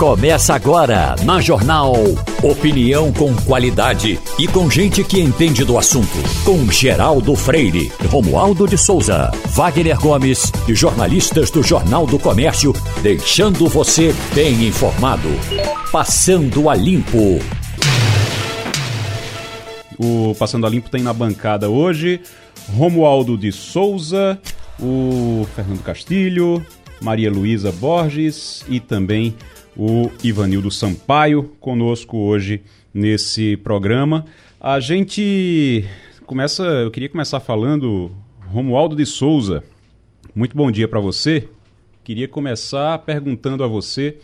Começa agora na Jornal. Opinião com qualidade e com gente que entende do assunto. Com Geraldo Freire, Romualdo de Souza, Wagner Gomes e jornalistas do Jornal do Comércio, deixando você bem informado. Passando a Limpo. O Passando a Limpo tem na bancada hoje Romualdo de Souza, o Fernando Castilho, Maria Luísa Borges e também o Ivanildo Sampaio conosco hoje nesse programa. A gente começa, eu queria começar falando Romualdo de Souza. Muito bom dia para você. Queria começar perguntando a você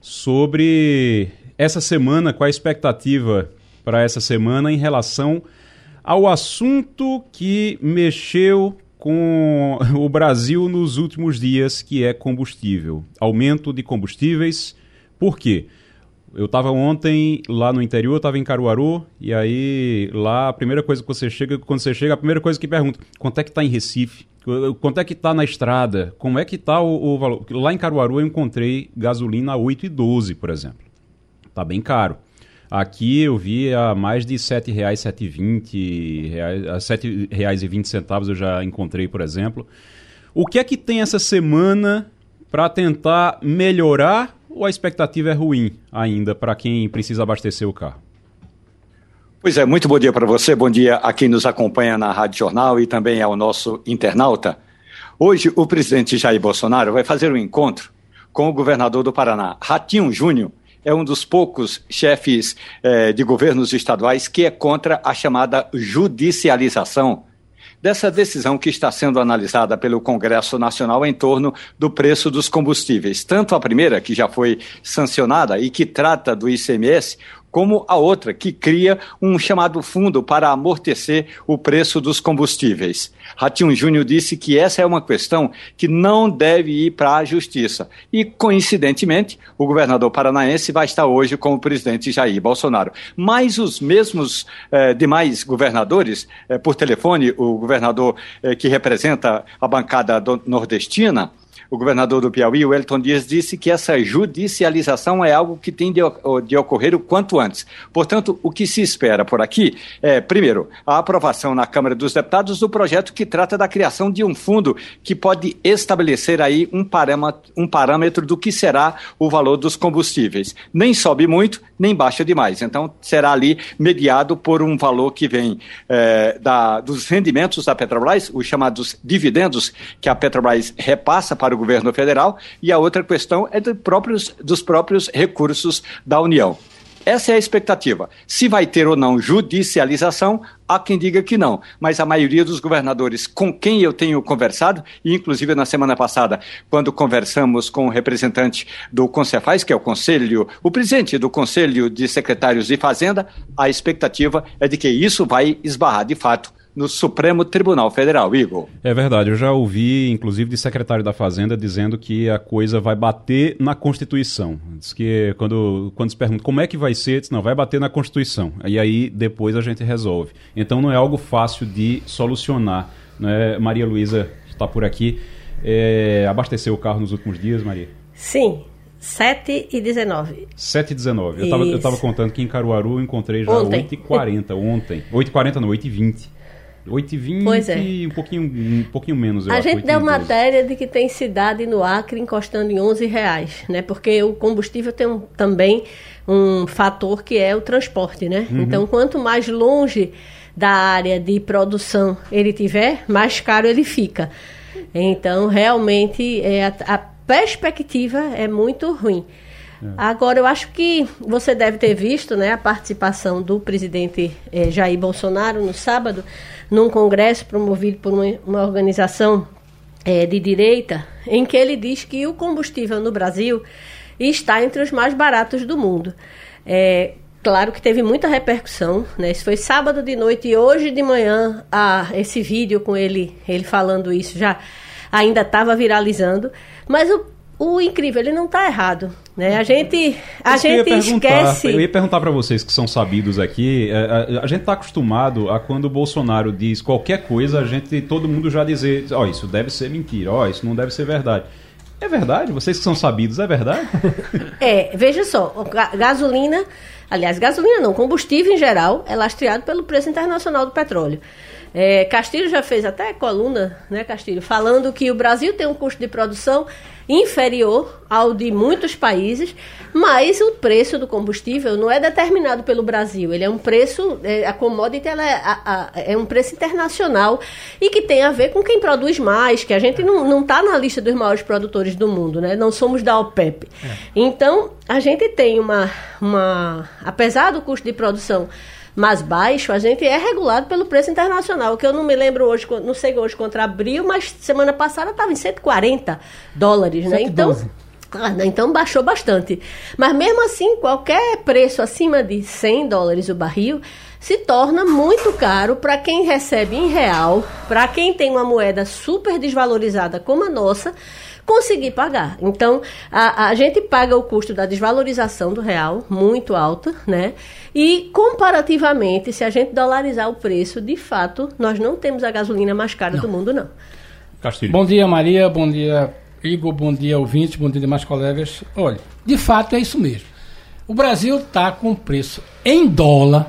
sobre essa semana, qual a expectativa para essa semana em relação ao assunto que mexeu com o Brasil nos últimos dias, que é combustível. Aumento de combustíveis. Por quê? Eu estava ontem lá no interior, estava em Caruaru, e aí lá a primeira coisa que você chega, quando você chega, a primeira coisa que pergunta, quanto é que está em Recife? Quanto é que está na estrada? Como é que está o, o, valor? Lá em Caruaru eu encontrei gasolina a 8,12, por exemplo. Está bem caro. Aqui eu vi a mais de R$ 7,00, R$ 7,20, R$ 7,20 eu já encontrei, por exemplo. O que é que tem essa semana para tentar melhorar ou a expectativa é ruim ainda para quem precisa abastecer o carro? Pois é, muito bom dia para você, bom dia a quem nos acompanha na Rádio Jornal e também ao nosso internauta. Hoje, o presidente Jair Bolsonaro vai fazer um encontro com o governador do Paraná, Ratinho Júnior, é um dos poucos chefes eh, de governos estaduais que é contra a chamada judicialização dessa decisão que está sendo analisada pelo Congresso Nacional em torno do preço dos combustíveis. Tanto a primeira, que já foi sancionada e que trata do ICMS, como a outra, que cria um chamado fundo para amortecer o preço dos combustíveis. Ratinho Júnior disse que essa é uma questão que não deve ir para a justiça. E, coincidentemente, o governador paranaense vai estar hoje com o presidente Jair Bolsonaro. Mas os mesmos eh, demais governadores, eh, por telefone, o governador eh, que representa a bancada nordestina, o governador do Piauí, o Elton Dias, disse que essa judicialização é algo que tem de, de, ocorrer o quanto antes. Portanto, o que se espera por aqui é, primeiro, a aprovação na Câmara dos Deputados do projeto que trata da criação de um fundo que pode estabelecer aí um parâmetro, um parâmetro do que será o valor dos combustíveis. Nem sobe muito, nem baixa demais. Então, será ali mediado por um valor que vem é, da, dos rendimentos da Petrobras, os chamados dividendos que a Petrobras repassa para o governo federal, e a outra questão é do próprios, dos próprios recursos da União. Essa é a expectativa. Se vai ter ou não judicialização, há quem diga que não. Mas a maioria dos governadores com quem eu tenho conversado, e inclusive na semana passada, quando conversamos com o representante do Concefaz, que é o Conselho, o presidente do Conselho de Secretários de Fazenda, a expectativa é de que isso vai esbarrar de fato no Supremo Tribunal Federal, Igor. É verdade, eu já ouvi, inclusive, de secretário da Fazenda dizendo que a coisa vai bater na Constituição. Diz que quando, quando se pergunta como é que vai ser, diz, não, vai bater na Constituição. E aí depois a gente resolve. Então não é algo fácil de solucionar. Né? Maria Luísa está por aqui. É, abasteceu o carro nos últimos dias, Maria? Sim, 7 e 19. 7 e 19. Eu estava contando que em Caruaru eu encontrei já 8 e 40 ontem. 8 e 40 não, 8 e 20. 8,20 pois é. e um pouquinho, um pouquinho menos. a acho, gente deu matéria de que tem cidade no Acre encostando em 11 reais, né? Porque o combustível tem um, também um fator que é o transporte, né? Uhum. Então, quanto mais longe da área de produção ele tiver, mais caro ele fica. Então, realmente, é, a, a perspectiva é muito ruim. É. Agora, eu acho que você deve ter visto né, a participação do presidente eh, Jair Bolsonaro no sábado, num congresso promovido por uma, uma organização eh, de direita, em que ele diz que o combustível no Brasil está entre os mais baratos do mundo. É, claro que teve muita repercussão, né? Isso foi sábado de noite e hoje de manhã ah, esse vídeo com ele, ele falando isso já ainda estava viralizando. Mas o o incrível, ele não está errado. Né? A gente, a gente eu esquece. Eu ia perguntar para vocês que são sabidos aqui. A, é, a, a gente está acostumado a quando o Bolsonaro diz qualquer coisa, a gente, todo mundo já dizer: ó, oh, isso deve ser mentira, ó, oh, isso não deve ser verdade. É verdade? Vocês que são sabidos, é verdade? é, veja só, gasolina, aliás, gasolina não, combustível em geral é lastreado pelo preço internacional do petróleo. É, Castilho já fez até coluna, né, Castilho, falando que o Brasil tem um custo de produção inferior ao de muitos países, mas o preço do combustível não é determinado pelo Brasil. Ele é um preço, é, a commodity ela é, a, a, é, um preço internacional e que tem a ver com quem produz mais, que a gente não está na lista dos maiores produtores do mundo, né? Não somos da OPEP. É. Então, a gente tem uma, uma. Apesar do custo de produção mais baixo, a gente é regulado pelo preço internacional, que eu não me lembro hoje, não sei hoje contra abril, mas semana passada estava em 140 dólares, né? 112. Então, ah, né, então baixou bastante. Mas mesmo assim, qualquer preço acima de 100 dólares o barril se torna muito caro para quem recebe em real, para quem tem uma moeda super desvalorizada como a nossa conseguir pagar. Então, a, a gente paga o custo da desvalorização do real, muito alta, né? E, comparativamente, se a gente dolarizar o preço, de fato, nós não temos a gasolina mais cara não. do mundo, não. Castilho. Bom dia, Maria. Bom dia, Igor. Bom dia, ouvintes. Bom dia, demais colegas. Olha, de fato é isso mesmo. O Brasil está com preço em dólar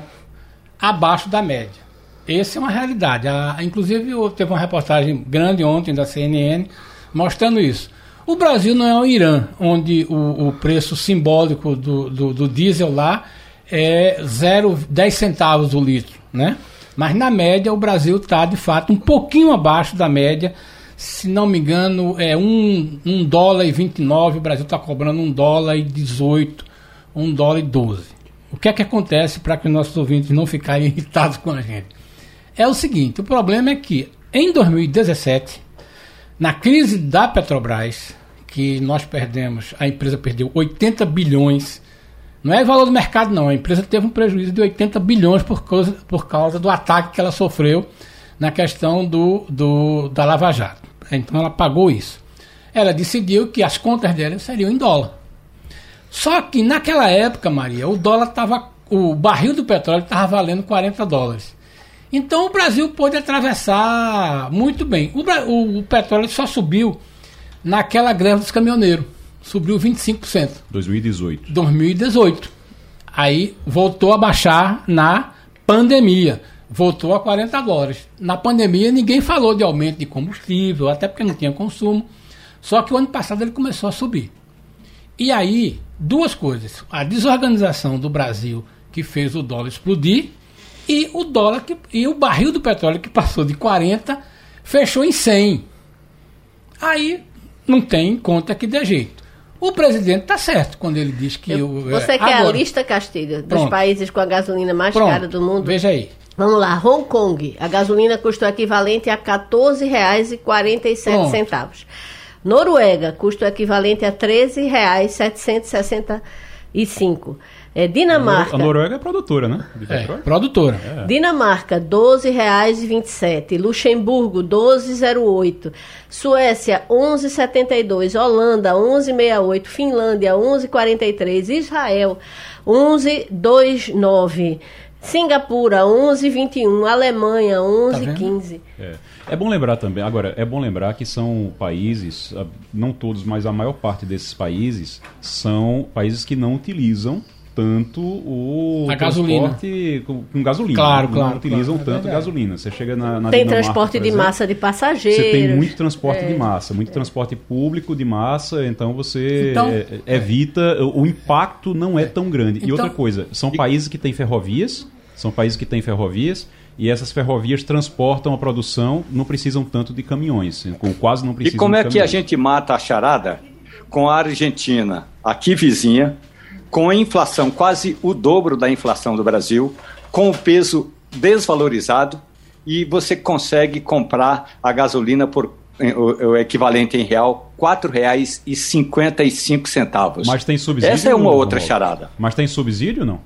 abaixo da média. Essa é uma realidade. A, inclusive, teve uma reportagem grande ontem da CNN mostrando isso. O Brasil não é o Irã, onde o, o preço simbólico do, do, do, diesel lá é 0,10 centavos o litro, né? Mas na média o Brasil está de fato um pouquinho abaixo da média. Se não me engano, é 1 um, um dólar e 29, o Brasil está cobrando 1 dólar e 18, 1 dólar e 12. O que é que acontece para que os nossos ouvintes não ficarem irritados com a gente? É o seguinte, o problema é que em 2017 na crise da Petrobras, que nós perdemos, a empresa perdeu 80 bilhões. Não é valor do mercado, não. A empresa teve um prejuízo de 80 bilhões por causa, por causa do ataque que ela sofreu na questão do, do, da Lava Jato. Então ela pagou isso. Ela decidiu que as contas dela seriam em dólar. Só que naquela época, Maria, o dólar estava. O barril do petróleo estava valendo 40 dólares. Então o Brasil pôde atravessar muito bem. O, o, o petróleo só subiu naquela greve dos caminhoneiros. Subiu 25%. 2018. 2018. Aí voltou a baixar na pandemia. Voltou a 40 dólares. Na pandemia ninguém falou de aumento de combustível, até porque não tinha consumo. Só que o ano passado ele começou a subir. E aí, duas coisas. A desorganização do Brasil que fez o dólar explodir e o dólar que, e o barril do petróleo que passou de 40 fechou em 100. Aí não tem conta que dê jeito. O presidente está certo quando ele diz que. Eu, o, você é, quer agora, a lista, Castilho, dos pronto, países com a gasolina mais pronto, cara do mundo? Veja aí. Vamos lá, Hong Kong. A gasolina custou equivalente a R$ 14,47. Noruega, custo equivalente a R$ 13,765. É, Dinamarca. A Noruega é produtora, né? É, produtora. É. Dinamarca, R$ 12,27. Luxemburgo, 12,08. Suécia, 11,72. Holanda, 11,68. Finlândia, 11,43. Israel, 11,29. Singapura, 11,21. Alemanha, 11,15. Tá é. é bom lembrar também, agora, é bom lembrar que são países, não todos, mas a maior parte desses países são países que não utilizam tanto o a transporte com, com, gasolina. Claro, claro. Não utilizam claro, tanto é gasolina. Você chega na, na Tem transporte de exemplo, massa de passageiros. Você tem muito transporte é, de massa, muito é. transporte público de massa, então você então, é, é, evita, o impacto não é, tão grande. Então, e outra coisa, são países que têm ferrovias, são países que têm ferrovias, e essas ferrovias transportam a produção, não precisam tanto de caminhões, quase não precisam E como é que a gente mata a charada? Com a Argentina, aqui vizinha, com a inflação quase o dobro da inflação do Brasil, com o peso desvalorizado, e você consegue comprar a gasolina por o, o equivalente em real R$ 4,55. Mas tem subsídio? Essa é uma outra charada. Mas tem subsídio não?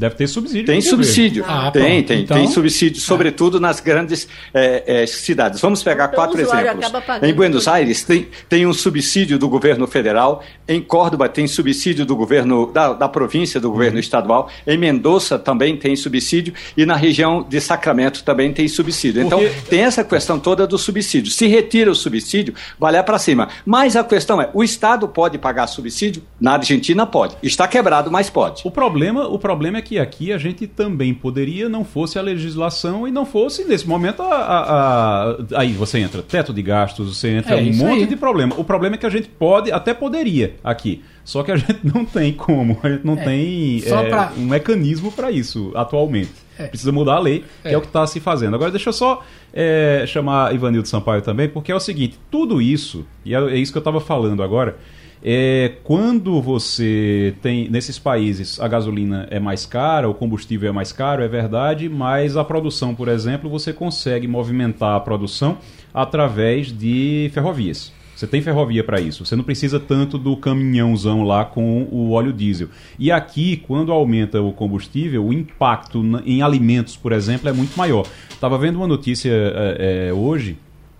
Deve ter subsídio. Tem subsídio. Ah, tem, pronto. tem, Então- tem subsídio, sobretudo nas grandes eh, eh, cidades. Vamos pegar Então, quatro exemplos. Em Buenos tudo. Aires tem, tem um subsídio do governo federal, em Córdoba tem subsídio do governo da, da província, do governo Uhum. estadual, em Mendoza também tem subsídio e na região de Sacramento também tem subsídio. Então Porque- tem essa questão toda do subsídio. Se retira o subsídio, vai lá para cima. Mas a questão é, o Estado pode pagar subsídio? Na Argentina pode. Está quebrado, mas pode. O problema, o problema é que aqui a gente também poderia, não fosse a legislação e não fosse, nesse momento, a, a- a- aí você entra teto de gastos, você entra É um monte aí. de problema. O problema é que a gente pode, até poderia aqui, só que a gente não tem como, a gente não É, tem é, pra- um mecanismo para isso atualmente. É. Precisa mudar a lei, que é, É. o que está se fazendo. Agora, deixa eu só é, chamar Ivanildo Sampaio também, porque é o seguinte: tudo isso, e é isso que eu estava falando agora, é quando você tem. Nesses países a gasolina é mais cara, o combustível é mais caro, é verdade, mas a produção, por exemplo, você consegue movimentar a produção através de ferrovias. Você tem ferrovia para isso. Você não precisa tanto do caminhãozão lá com o óleo diesel. E aqui, quando aumenta o combustível, o impacto em alimentos, por exemplo, é muito maior. Estava vendo uma notícia é, é, hoje,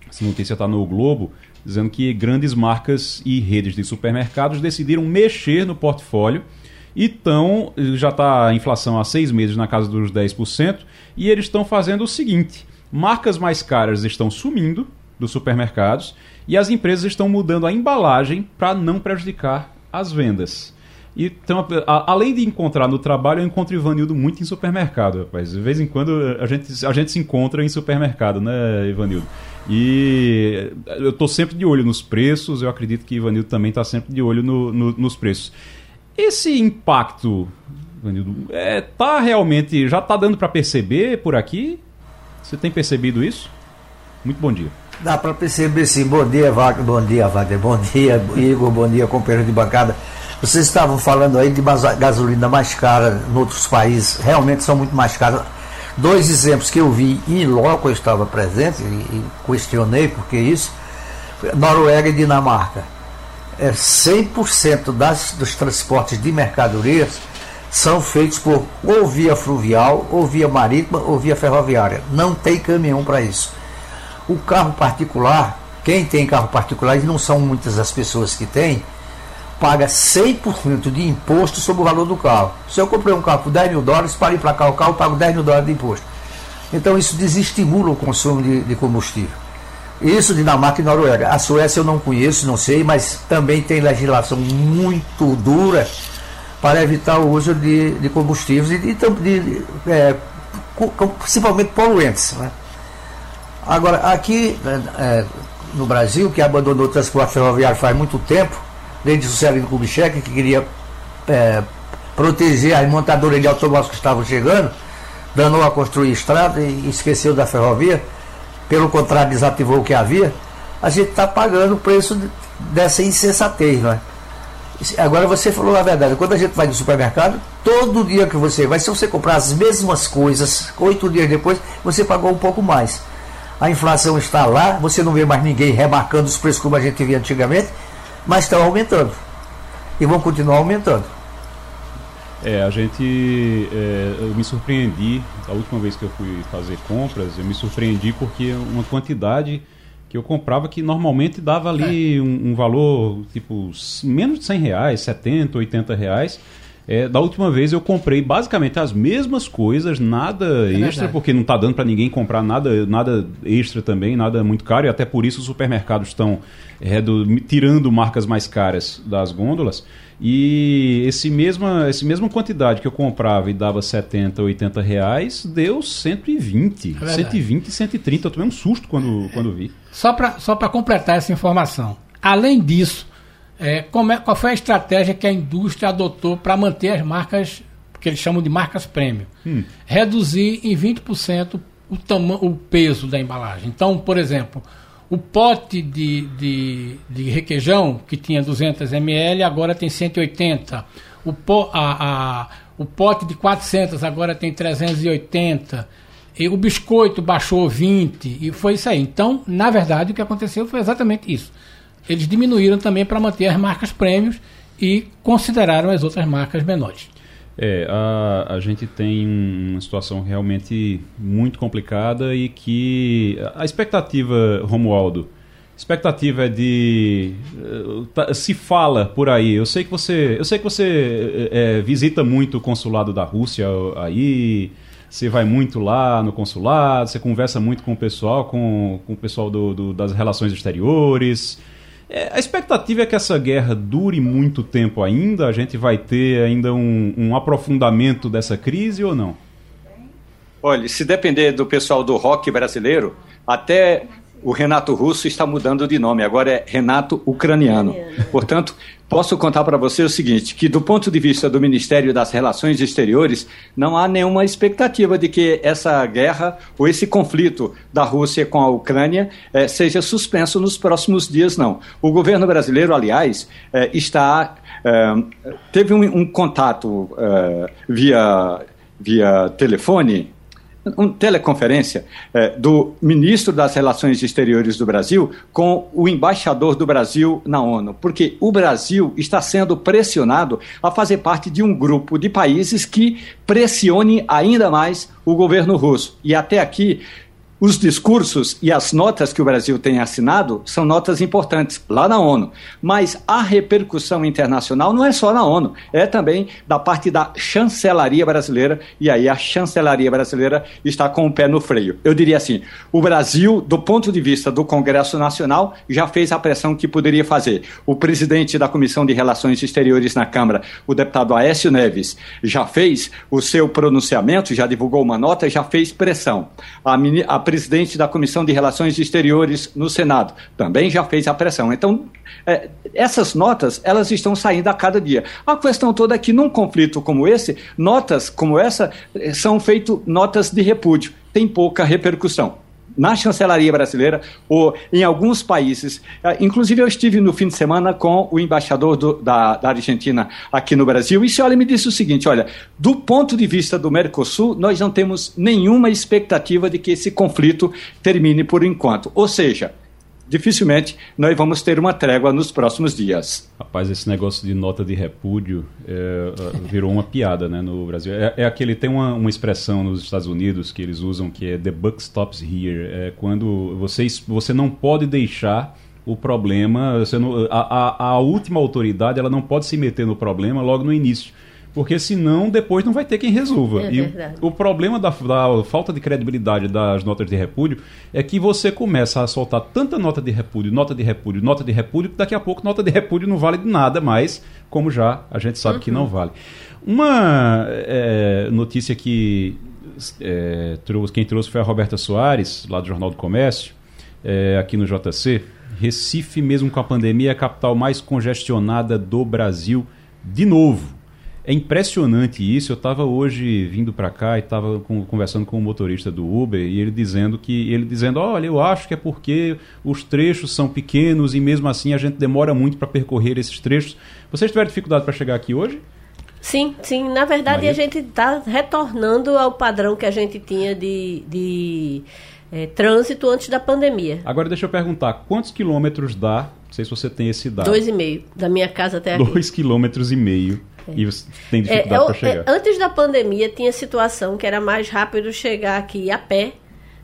essa notícia está no Globo, dizendo que grandes marcas e redes de supermercados decidiram mexer no portfólio. Então, já está a inflação há seis meses na casa dos 10%, e eles estão fazendo o seguinte: marcas mais caras estão sumindo dos supermercados e as empresas estão mudando a embalagem para não prejudicar as vendas. Então, além de encontrar no trabalho, eu encontro Ivanildo muito em supermercado, rapaz. De vez em quando a gente, a gente se encontra em supermercado, né, Ivanildo? E eu estou sempre de olho nos preços, eu acredito que Ivanildo também está sempre de olho no- no- nos preços. Esse impacto, Ivanildo, é, tá realmente. Já está dando para perceber por aqui? Você tem percebido isso? Muito bom dia. Dá para perceber sim. Bom dia, Wagner. Bom dia, Wagner. Bom dia, Igor. Bom dia, companheiro de bancada. Vocês estavam falando aí de gasolina mais cara em outros países. Realmente são muito mais caras. Dois exemplos que eu vi em loco eu estava presente e, e questionei por que isso. Noruega e Dinamarca. É 100% das, dos transportes de mercadorias são feitos por ou via fluvial, ou via marítima, ou via ferroviária. Não tem caminhão para isso. O carro particular, quem tem carro particular, e não são muitas as pessoas que têm, paga 100% de imposto sobre o valor do carro. Se eu comprei um carro por 10 mil dólares, para ir para cá o carro, eu pago 10 mil dólares de imposto. Então isso desestimula o consumo de, de combustível. Isso Dinamarca e Noruega. A Suécia eu não conheço, não sei, mas também tem legislação muito dura para evitar o uso de, de combustíveis e de, de- é, principalmente poluentes. Né? Agora, aqui é, no Brasil, que abandonou o transporte ferroviário faz muito tempo, desde o Juscelino Kubitschek, que queria é, proteger as montadoras de automóveis que estavam chegando, danou a construir estrada e esqueceu da ferrovia, pelo contrário, desativou o que havia, a gente está pagando o preço de- dessa insensatez, não é? Agora você falou a verdade. Quando a gente vai no supermercado, todo dia que você vai, se você comprar as mesmas coisas, oito dias depois, você pagou um pouco mais. A inflação está lá, você não vê mais ninguém remarcando os preços como a gente via antigamente, mas estão aumentando. E vão continuar aumentando. É, a gente. é, eu me surpreendi, a última vez que eu fui fazer compras, eu me surpreendi porque uma quantidade que eu comprava que normalmente dava ali um, um valor tipo menos de 100 reais, 70, 80 reais. É, da última vez eu comprei basicamente as mesmas coisas, nada extra, verdade. porque não está dando para ninguém comprar nada, nada extra também, nada muito caro, e até por isso os supermercados estão redu- tirando marcas mais caras das gôndolas. E esse mesma, essa mesma quantidade que eu comprava e dava 70, 80 reais, deu 120. É verdade. 120, 130. Eu tomei um susto quando, quando vi. Só para só pra completar essa informação. Além disso, é, como é- qual foi a estratégia que a indústria adotou para manter as marcas, que eles chamam de marcas premium? Reduzir em 20% o, tama- o peso da embalagem. Então, por exemplo, o pote de, de, de requeijão, que tinha 200 ml, agora tem 180. O, po, a, a, o pote de 400 agora tem 380. E o biscoito baixou 20 e foi isso aí. Então, na verdade, o que aconteceu foi exatamente isso. Eles diminuíram também para manter as marcas prêmios e consideraram as outras marcas menores. É, a, a gente tem uma situação realmente muito complicada e que a expectativa, Romualdo, expectativa é de uh, se fala por aí. Eu sei que você, eu sei que você é, visita muito o consulado da Rússia aí. Você vai muito lá no consulado, você conversa muito com o pessoal, com, com o pessoal do, do das relações exteriores. É, a expectativa é que essa guerra dure muito tempo ainda? A gente vai ter ainda um, um aprofundamento dessa crise ou não? Olha, se depender do pessoal do rock brasileiro, até o Renato Russo está mudando de nome, agora é Renato Ucraniano. Portanto, posso contar para você o seguinte: que do ponto de vista do Ministério das Relações Exteriores, não há nenhuma expectativa de que essa guerra ou esse conflito da Rússia com a Ucrânia eh, seja suspenso nos próximos dias, não. O governo brasileiro, aliás, eh, está. Eh, teve um, um contato via, via telefone uma teleconferência é, do ministro das Relações Exteriores do Brasil com o embaixador do Brasil na ONU, porque o Brasil está sendo pressionado a fazer parte de um grupo de países que pressione ainda mais o governo russo. E até aqui os discursos e as notas que o Brasil tem assinado são notas importantes lá na ONU, mas a repercussão internacional não é só na ONU, é também da parte da chancelaria brasileira, e aí a chancelaria brasileira está com o pé no freio. Eu diria assim: o Brasil, do ponto de vista do Congresso Nacional, já fez a pressão que poderia fazer. O presidente da Comissão de Relações Exteriores na Câmara, o deputado Aécio Neves, já fez o seu pronunciamento, já divulgou uma nota, já fez pressão. A, a presidente da Comissão de Relações Exteriores no Senado, também já fez a pressão. Então, é, essas notas, elas estão saindo a cada dia. A questão toda é que num conflito como esse, notas como essa eh, são feitas notas de repúdio, tem pouca repercussão na chancelaria brasileira ou em alguns países. Ah, inclusive, eu estive no fim de semana com o embaixador do, da, da, Argentina aqui no Brasil. E esse olha me disse o seguinte: olha, do ponto de vista do Mercosul, nós não temos nenhuma expectativa de que esse conflito termine por enquanto. Ou seja, dificilmente nós vamos ter uma trégua nos próximos dias. Rapaz, esse negócio de nota de repúdio é, virou uma piada né, no Brasil. É, é, aquele, tem uma, uma expressão nos Estados Unidos que eles usam que é the buck stops here. É quando você, você não pode deixar o problema, não, a, a, a última autoridade ela não pode se meter no problema logo no início porque senão depois não vai ter quem resolva. É e o, o, problema da, da, falta de credibilidade das notas de repúdio é que você começa a soltar tanta nota de repúdio, nota de repúdio, nota de repúdio, que daqui a pouco nota de repúdio não vale de nada mais, como já a gente sabe uhum. que não vale. Uma é, notícia que é, trouxe, quem trouxe foi a Roberta Soares, lá do Jornal do Comércio, é, aqui no JC. Recife, mesmo com a pandemia, é a capital mais congestionada do Brasil, de novo. É impressionante isso. Eu estava hoje vindo para cá e estava conversando com o um motorista do Uber e ele dizendo que ele dizendo, olha, eu acho que é porque os trechos são pequenos e mesmo assim a gente demora muito para percorrer esses trechos. Vocês tiveram dificuldade para chegar aqui hoje? Sim, sim. Na verdade, Maria? a gente está retornando ao padrão que a gente tinha de, de é, trânsito antes da pandemia. Agora, deixa eu perguntar, quantos quilômetros dá? Não sei se você tem esse dado. Dois e meio, da minha casa até aqui. Dois quilômetros e meio é. E você tem dificuldade é, para chegar. É, antes da pandemia, tinha situação que era mais rápido chegar aqui a pé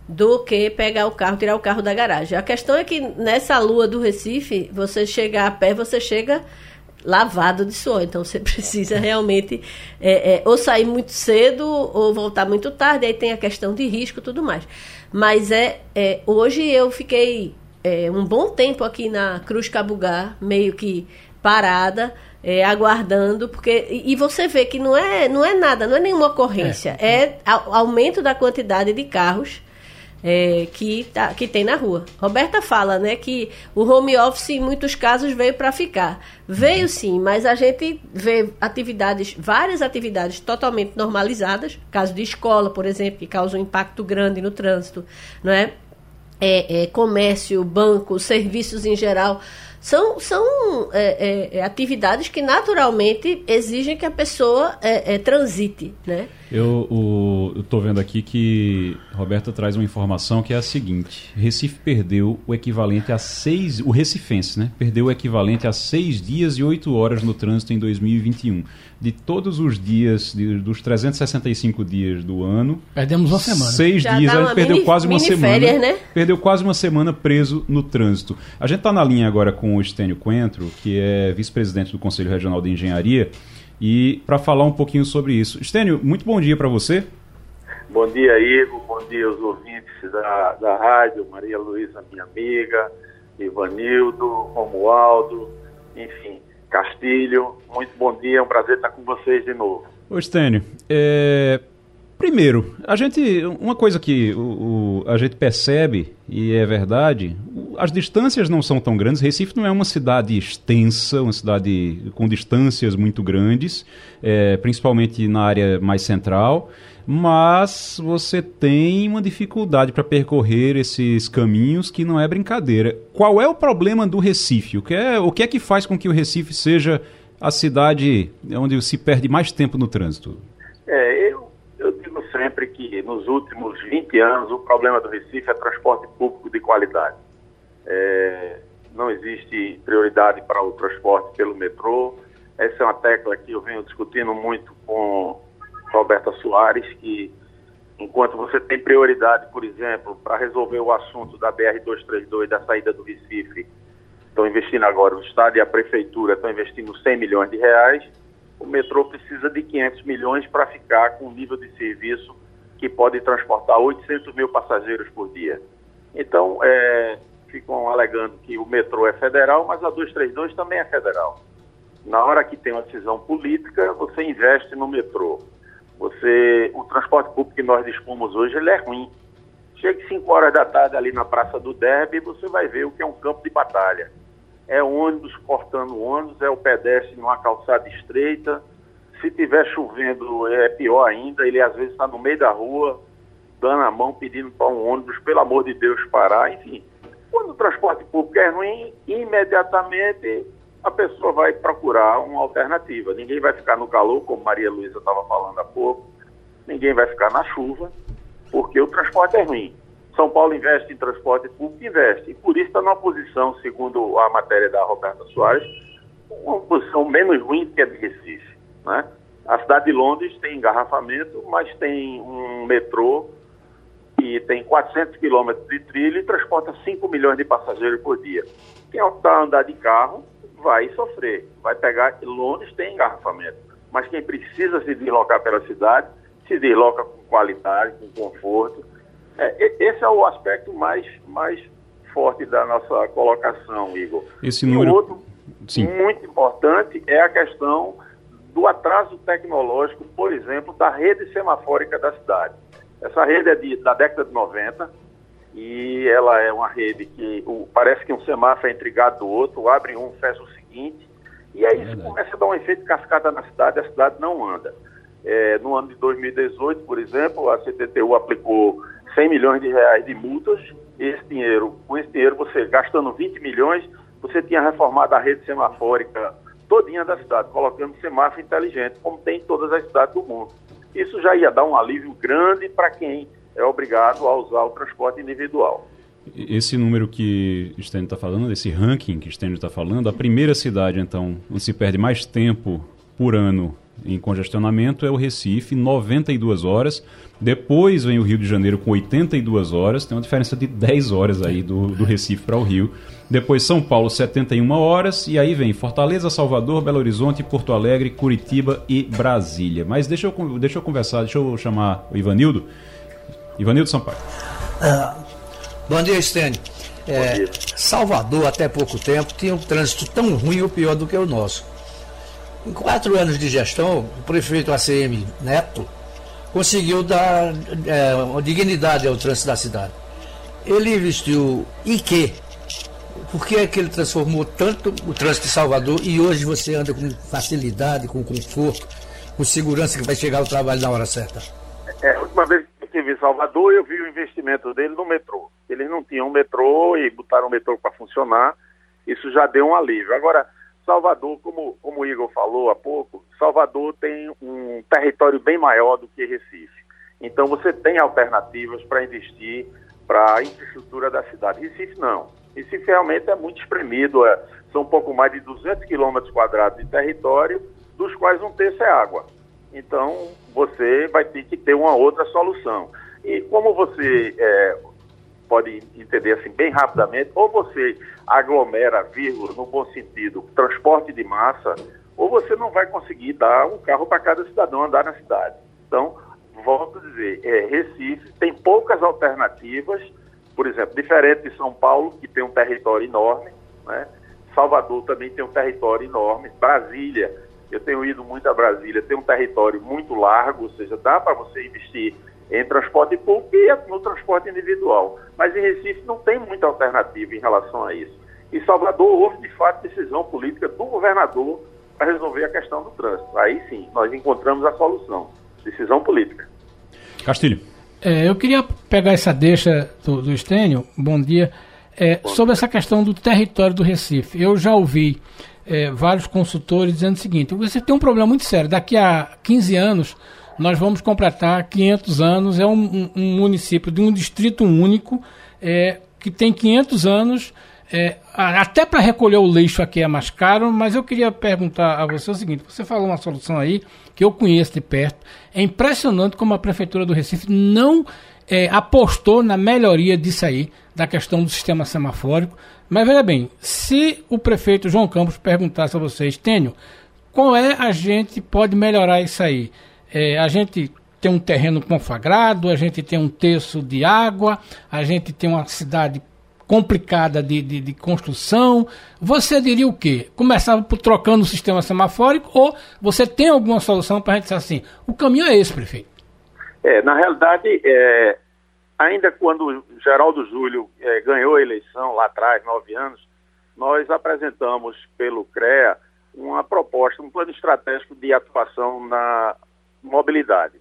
do que pegar o carro, tirar o carro da garagem. A questão é que nessa lua do Recife, você chegar a pé, você chega lavado de suor. Então você precisa realmente é, é, ou sair muito cedo ou voltar muito tarde. Aí tem a questão de risco e tudo mais. Mas é, é hoje eu fiquei é, um bom tempo aqui na Cruz Cabugá, meio que parada é, aguardando, porque e você vê que não é não é nada, não é nenhuma ocorrência, é, é aumento da quantidade de carros é, que, tá, que tem na rua. Roberta fala, né, que o home office em muitos casos veio para ficar. Veio uhum. sim, mas a gente vê atividades, várias atividades totalmente normalizadas, caso de escola, por exemplo, que causa um impacto grande no trânsito, não é? É, é comércio, banco, serviços em geral são, são é, é, é, atividades que naturalmente exigem que a pessoa é, é transite, né? Eu, tô vendo aqui que Roberta traz uma informação que é a seguinte: Recife perdeu o equivalente a seis, o recifense, né? Perdeu o equivalente a seis dias e oito horas no trânsito em 2021. De todos os dias, de, dos 365 dias do ano, perdemos uma semana. Seis Já dias, a gente perdeu mini- quase uma semana. férias, né? Perdeu quase uma semana preso no trânsito. A gente está na linha agora com o Estênio Coentro, que é vice-presidente do Conselho Regional de Engenharia, e para falar um pouquinho sobre isso. Estênio, muito bom dia para você. Bom dia, Igor. Bom dia aos ouvintes da, da rádio, Maria Luísa, minha amiga, Ivanildo, Romualdo, enfim, Castilho. Muito bom dia, é um prazer estar com vocês de novo. Ô, Estênio, é, primeiro, a gente, uma coisa que o, o- a gente percebe, e é verdade, as distâncias não são tão grandes. Recife não é uma cidade extensa, uma cidade com distâncias muito grandes, é, principalmente na área mais central, mas você tem uma dificuldade para percorrer esses caminhos que não é brincadeira. Qual é o problema do Recife? O que é, o que, é que faz com que o Recife seja a cidade onde se perde mais tempo no trânsito? É, eu, eu digo sempre que nos últimos 20 anos o problema do Recife é transporte público de qualidade. É, não existe prioridade para o transporte pelo metrô. Essa é uma tecla que eu venho discutindo muito com Roberta Soares, que enquanto você tem prioridade, por exemplo, para resolver o assunto da BR-232, da saída do Recife, estão investindo agora, o Estado e a Prefeitura estão investindo 100 milhões de reais, o metrô precisa de 500 milhões para ficar com um nível de serviço que pode transportar 800 mil passageiros por dia. Então, é, ficam alegando que o metrô é federal, mas a 232 também é federal. Na hora que tem uma decisão política, você investe no metrô. Você, o transporte público que nós dispomos hoje, ele é ruim. Chega 5 horas da tarde ali na Praça do Derby, você vai ver o que é um campo de batalha. É ônibus cortando ônibus, é o pedestre numa calçada estreita. Se tiver chovendo, é pior ainda. Ele às vezes está no meio da rua, dando a mão, pedindo para um ônibus, pelo amor de Deus, parar. Enfim, quando o transporte público é ruim, imediatamente a pessoa vai procurar uma alternativa. Ninguém vai ficar no calor, como Maria Luísa estava falando há pouco. Ninguém vai ficar na chuva, porque o transporte é ruim. São Paulo investe em transporte público, investe. E por isso está numa posição, segundo a matéria da Roberta Soares, uma posição menos ruim que a de Recife. Né? A cidade de Londres tem engarrafamento, mas tem um metrô que tem 400 quilômetros de trilho e transporta 5 milhões de passageiros por dia. Quem optar andar de carro vai sofrer, vai pegar. Londres tem engarrafamento, mas quem precisa se deslocar pela cidade se desloca com qualidade, com conforto. É, e- esse é o aspecto mais, mais forte da nossa colocação, Igor. Esse E número- o outro Sim. muito importante é a questão do atraso tecnológico, por exemplo, da rede semafórica da cidade. Essa rede é de- da década de 90 e ela é uma rede que o- parece que um semáforo é intrigado do outro, abre um, fecha o seguinte, e aí isso começa a dar um efeito cascata na cidade, a cidade não anda. É, no ano de 2018, por exemplo, a CTTU aplicou 100 milhões de reais de multas. Esse dinheiro, com esse dinheiro, você gastando 20 milhões, você tinha reformado a rede semafórica todinha da cidade, colocando semáforo inteligente, como tem em todas as cidades do mundo. Isso já ia dar um alívio grande para quem é obrigado a usar o transporte individual. Esse número que Stênio está falando, esse ranking que Stênio está falando, a primeira cidade, então, onde se perde mais tempo por ano em congestionamento é o Recife, 92 horas. Depois vem o Rio de Janeiro com 82 horas, tem uma diferença de 10 horas aí do, do Recife para o Rio. Depois São Paulo, 71 horas. E aí vem Fortaleza, Salvador, Belo Horizonte, Porto Alegre, Curitiba e Brasília. Mas deixa eu, deixa eu conversar, deixa eu chamar o Ivanildo. Ivanildo Sampaio. Bom dia, Estênio. É, dia. Salvador, até pouco tempo, tinha um trânsito tão ruim ou pior do que o nosso. Em quatro anos de gestão, o prefeito ACM Neto conseguiu dar é, uma dignidade ao trânsito da cidade. Ele investiu em quê? Por que é que ele transformou tanto o trânsito de Salvador e hoje você anda com facilidade, com conforto, com segurança que vai chegar ao trabalho na hora certa? É, a última vez estive em Salvador, eu vi o investimento dele no metrô. Eles não tinham metrô e botaram o metrô para funcionar. Isso já deu um alívio. Agora, Salvador, como, como o Igor falou há pouco, Salvador tem um território bem maior do que Recife. Então você tem alternativas para investir para a infraestrutura da cidade. Recife não. Recife realmente é muito espremido, é, são um pouco mais de 200 quilômetros quadrados de território, dos quais um terço é água. Então você vai ter que ter uma outra solução. E como você é, pode entender assim bem rapidamente, ou você aglomera, vírgula, no bom sentido, transporte de massa, ou você não vai conseguir dar um carro para cada cidadão andar na cidade. Então, volto a dizer, é, Recife tem poucas alternativas, por exemplo, diferente de São Paulo, que tem um território enorme, né? Salvador também tem um território enorme, Brasília, eu tenho ido muito a Brasília, tem um território muito largo, ou seja, dá para você investir em transporte público e no transporte individual. Mas em Recife não tem muita alternativa em relação a isso. Em Salvador houve, de fato, decisão política do governador para resolver a questão do trânsito. Aí sim, nós encontramos a solução. Decisão política. Castilho. É, eu queria pegar essa deixa do, do Estênio, bom dia, é, sobre essa questão do território do Recife. Eu já ouvi é, vários consultores dizendo o seguinte: você tem um problema muito sério. Daqui a 15 anos, nós vamos completar 500 anos. É um, um, município de um distrito único é, que tem 500 anos. É, até para recolher o lixo aqui é mais caro, mas eu queria perguntar a você o seguinte: você falou uma solução aí que eu conheço de perto. É impressionante como a Prefeitura do Recife não é, apostou na melhoria disso aí, da questão do sistema semafórico. Mas veja bem, se o prefeito João Campos perguntasse a vocês, Tênio, qual é a gente pode melhorar isso aí? É, a gente tem um terreno confagrado, a gente tem um terço de água, a gente tem uma cidade complicada de, de, de, construção, você diria o quê? Começava por trocando o sistema semafórico ou você tem alguma solução para a gente dizer assim, o caminho é esse, prefeito? É, na realidade, é, ainda quando Geraldo Júlio é, ganhou a eleição lá atrás, nove anos, nós apresentamos pelo CREA uma proposta, um plano estratégico de atuação na mobilidade.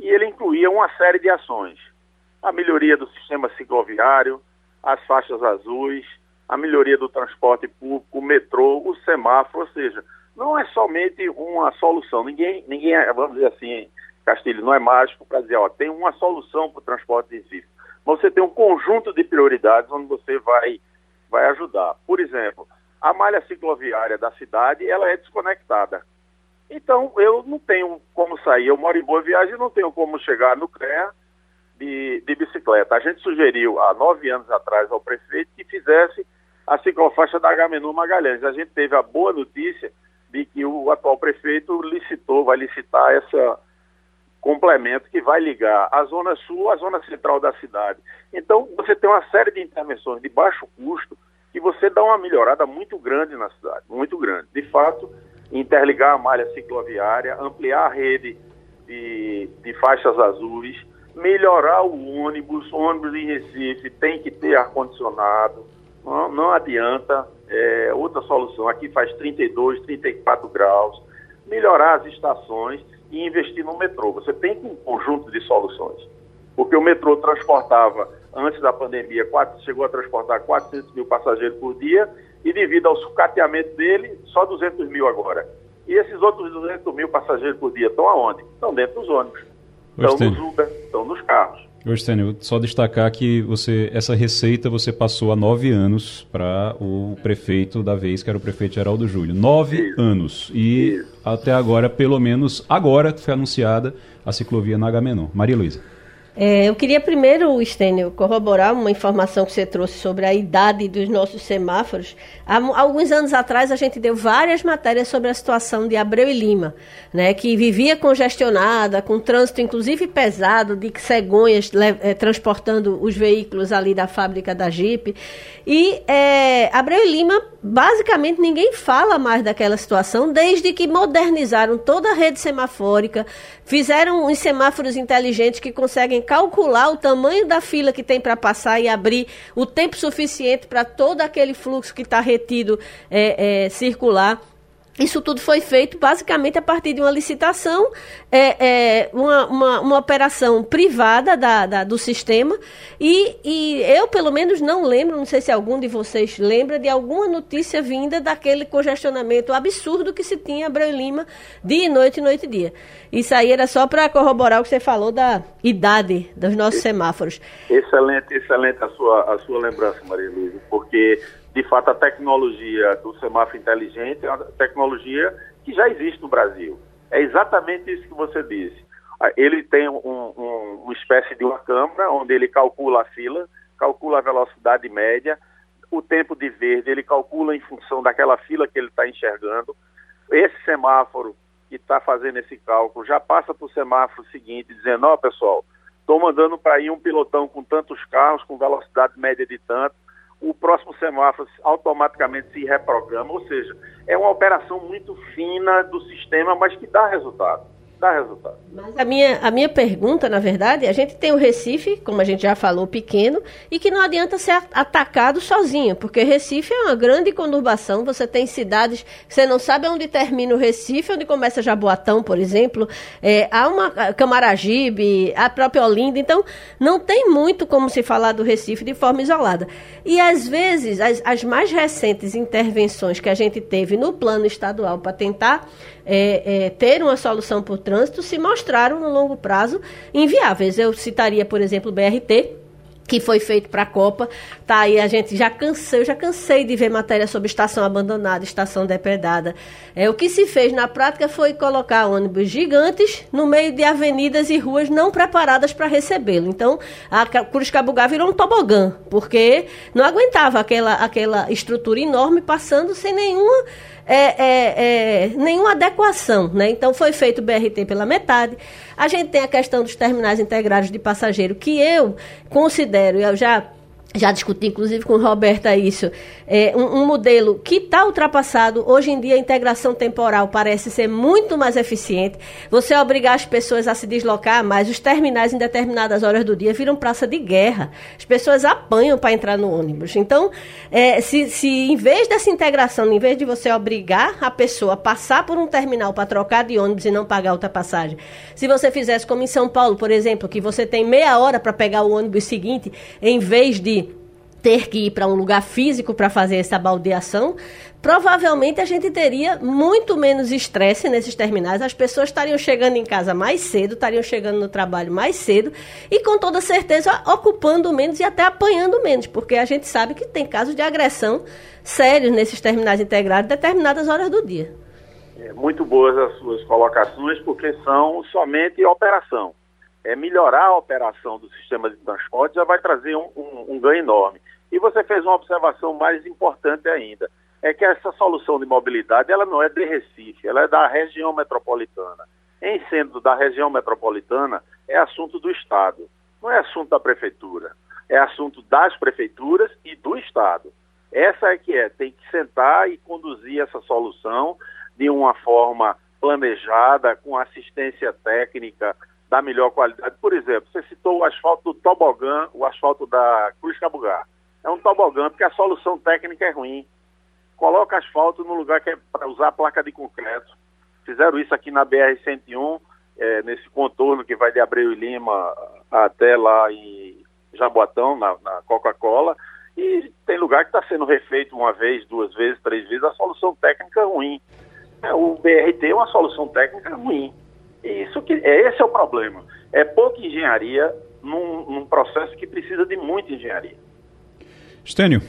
E ele incluía uma série de ações. A melhoria do sistema cicloviário, as faixas azuis, a melhoria do transporte público, o metrô, o semáforo, ou seja, não é somente uma solução. Ninguém, ninguém vamos dizer assim, Castilho, não é mágico para dizer, ó, tem uma solução para o transporte de Recife. Mas você tem um conjunto de prioridades onde você vai, vai ajudar. Por exemplo, a malha cicloviária da cidade, ela é desconectada. Então, eu não tenho como sair. Eu moro em Boa Viagem, não tenho como chegar no CREA de, de bicicleta. A gente sugeriu há nove anos atrás ao prefeito que fizesse a ciclofaixa da Agamenon Magalhães. A gente teve a boa notícia de que o atual prefeito licitou, vai licitar esse complemento que vai ligar a zona sul à zona central da cidade. Então, você tem uma série de intervenções de baixo custo que você dá uma melhorada muito grande na cidade, muito grande. De fato, interligar a malha cicloviária, ampliar a rede de, de faixas azuis, melhorar o ônibus, o ônibus em Recife tem que ter ar-condicionado, não, não, adianta, é, outra solução, aqui faz 32, 34 graus, melhorar as estações e investir no metrô. Você tem um conjunto de soluções, porque o metrô transportava, antes da pandemia, quatro, chegou a transportar 400 mil passageiros por dia, e devido ao sucateamento dele, só 200 mil agora. E esses outros 200 mil passageiros por dia estão aonde? Estão dentro dos ônibus estão nos Uber, estão nos carros. Ostênio, só destacar que você essa receita você passou há nove anos para o prefeito da vez, que era o prefeito Geraldo Júlio. Nove Isso. anos. E Isso. até agora, pelo menos agora, foi anunciada a ciclovia na Agamenon. Maria Luísa. É, eu queria primeiro, Stênio, corroborar uma informação que você trouxe sobre a idade dos nossos semáforos. Há alguns anos atrás, a gente deu várias matérias sobre a situação de Abreu e Lima, né, que vivia congestionada, com trânsito inclusive pesado, de cegonhas é, transportando os veículos ali da fábrica da Jeep. E é, Abreu e Lima, basicamente, ninguém fala mais daquela situação desde que modernizaram toda a rede semafórica, fizeram uns semáforos inteligentes que conseguem calcular o tamanho da fila que tem para passar e abrir o tempo suficiente para todo aquele fluxo que está retido é, é, circular. Isso tudo foi feito basicamente a partir de uma licitação, é, é, uma, uma, uma, operação privada da, da, do sistema. E, e, eu, pelo menos, não lembro, não sei se algum de vocês lembra, de alguma notícia vinda daquele congestionamento absurdo que se tinha em Abreu Lima, dia e noite, noite e dia. Isso aí era só para corroborar o que você falou da idade dos nossos semáforos. Excelente, excelente a sua, a sua lembrança, Maria Luísa, porque de fato, a tecnologia do semáforo inteligente é uma tecnologia que já existe no Brasil. É exatamente isso que você disse. Ah, ele tem um, um, uma espécie de uma câmera onde ele calcula a fila, calcula a velocidade média, o tempo de verde, ele calcula em função daquela fila que ele está enxergando. Esse semáforo que está fazendo esse cálculo já passa para o semáforo seguinte, dizendo: Ó, oh, pessoal, estou mandando para ir um pilotão com tantos carros, com velocidade média de tanto o próximo semáforo automaticamente se reprograma, ou seja, é uma operação muito fina do sistema, mas que dá resultado dá resultado. Mas a minha, a minha pergunta, na verdade, a gente tem o Recife, como a gente já falou, pequeno, e que não adianta ser atacado sozinho, porque Recife é uma grande conurbação, você tem cidades você não sabe onde termina o Recife, onde começa Jaboatão, por exemplo, é, há uma Camaragibe, a própria Olinda, então não tem muito como se falar do Recife de forma isolada. E às vezes, as, as mais recentes intervenções que a gente teve no plano estadual para tentar é, é, ter uma solução para o trânsito se mostraram no longo prazo inviáveis. Eu citaria, por exemplo, o BRT, que foi feito para a Copa. Tá aí, a gente já cansei, eu já cansei de ver matéria sobre estação abandonada, estação depredada. É, o que se fez na prática foi colocar ônibus gigantes no meio de avenidas e ruas não preparadas para recebê-lo. Então, a Cruz Cabugá virou um tobogã, porque não aguentava aquela, aquela estrutura enorme passando sem nenhuma é, é, é, nenhuma adequação. Né? Então foi feito o BRT pela metade. A gente tem a questão dos terminais integrados de passageiro, que eu considero, eu já já discuti inclusive com Roberta isso, é, um, um, modelo que está ultrapassado. Hoje em dia a integração temporal parece ser muito mais eficiente. Você obrigar as pessoas a se deslocar mais, os terminais em determinadas horas do dia viram praça de guerra. As pessoas apanham para entrar no ônibus. Então, é, se, se em vez dessa integração, em vez de você obrigar a pessoa a passar por um terminal para trocar de ônibus e não pagar outra passagem, se você fizesse como em São Paulo, por exemplo, que você tem meia hora para pegar o ônibus seguinte, em vez de ter que ir para um lugar físico para fazer essa baldeação, provavelmente a gente teria muito menos estresse nesses terminais. As pessoas estariam chegando em casa mais cedo, estariam chegando no trabalho mais cedo e, com toda certeza, ocupando menos e até apanhando menos, porque a gente sabe que tem casos de agressão sérios nesses terminais integrados determinadas horas do dia. É, muito boas as suas colocações, porque são somente operação. É melhorar a operação do sistema de transporte já vai trazer um, um, um ganho enorme. E você fez uma observação mais importante ainda, é que essa solução de mobilidade ela não é de Recife, ela é da região metropolitana. Em sendo da região metropolitana, é assunto do Estado, não é assunto da prefeitura, é assunto das prefeituras e do Estado. Essa é que é, tem que sentar e conduzir essa solução de uma forma planejada, com assistência técnica da melhor qualidade. Por exemplo, você citou o asfalto do Tobogã, o asfalto da Cruz Cabugá é um tobogã, porque a solução técnica é ruim. Coloca asfalto no lugar que é para usar placa de concreto. Fizeram isso aqui na BR-101, é, nesse contorno que vai de Abreu e Lima até lá em Jaboatão, na, na Coca-Cola. E tem lugar que está sendo refeito uma vez, duas vezes, três vezes. A solução técnica é ruim. É, o BRT é uma solução técnica ruim. Isso que, é, esse é o problema. É pouca engenharia num, num processo que precisa de muita engenharia. Estênio,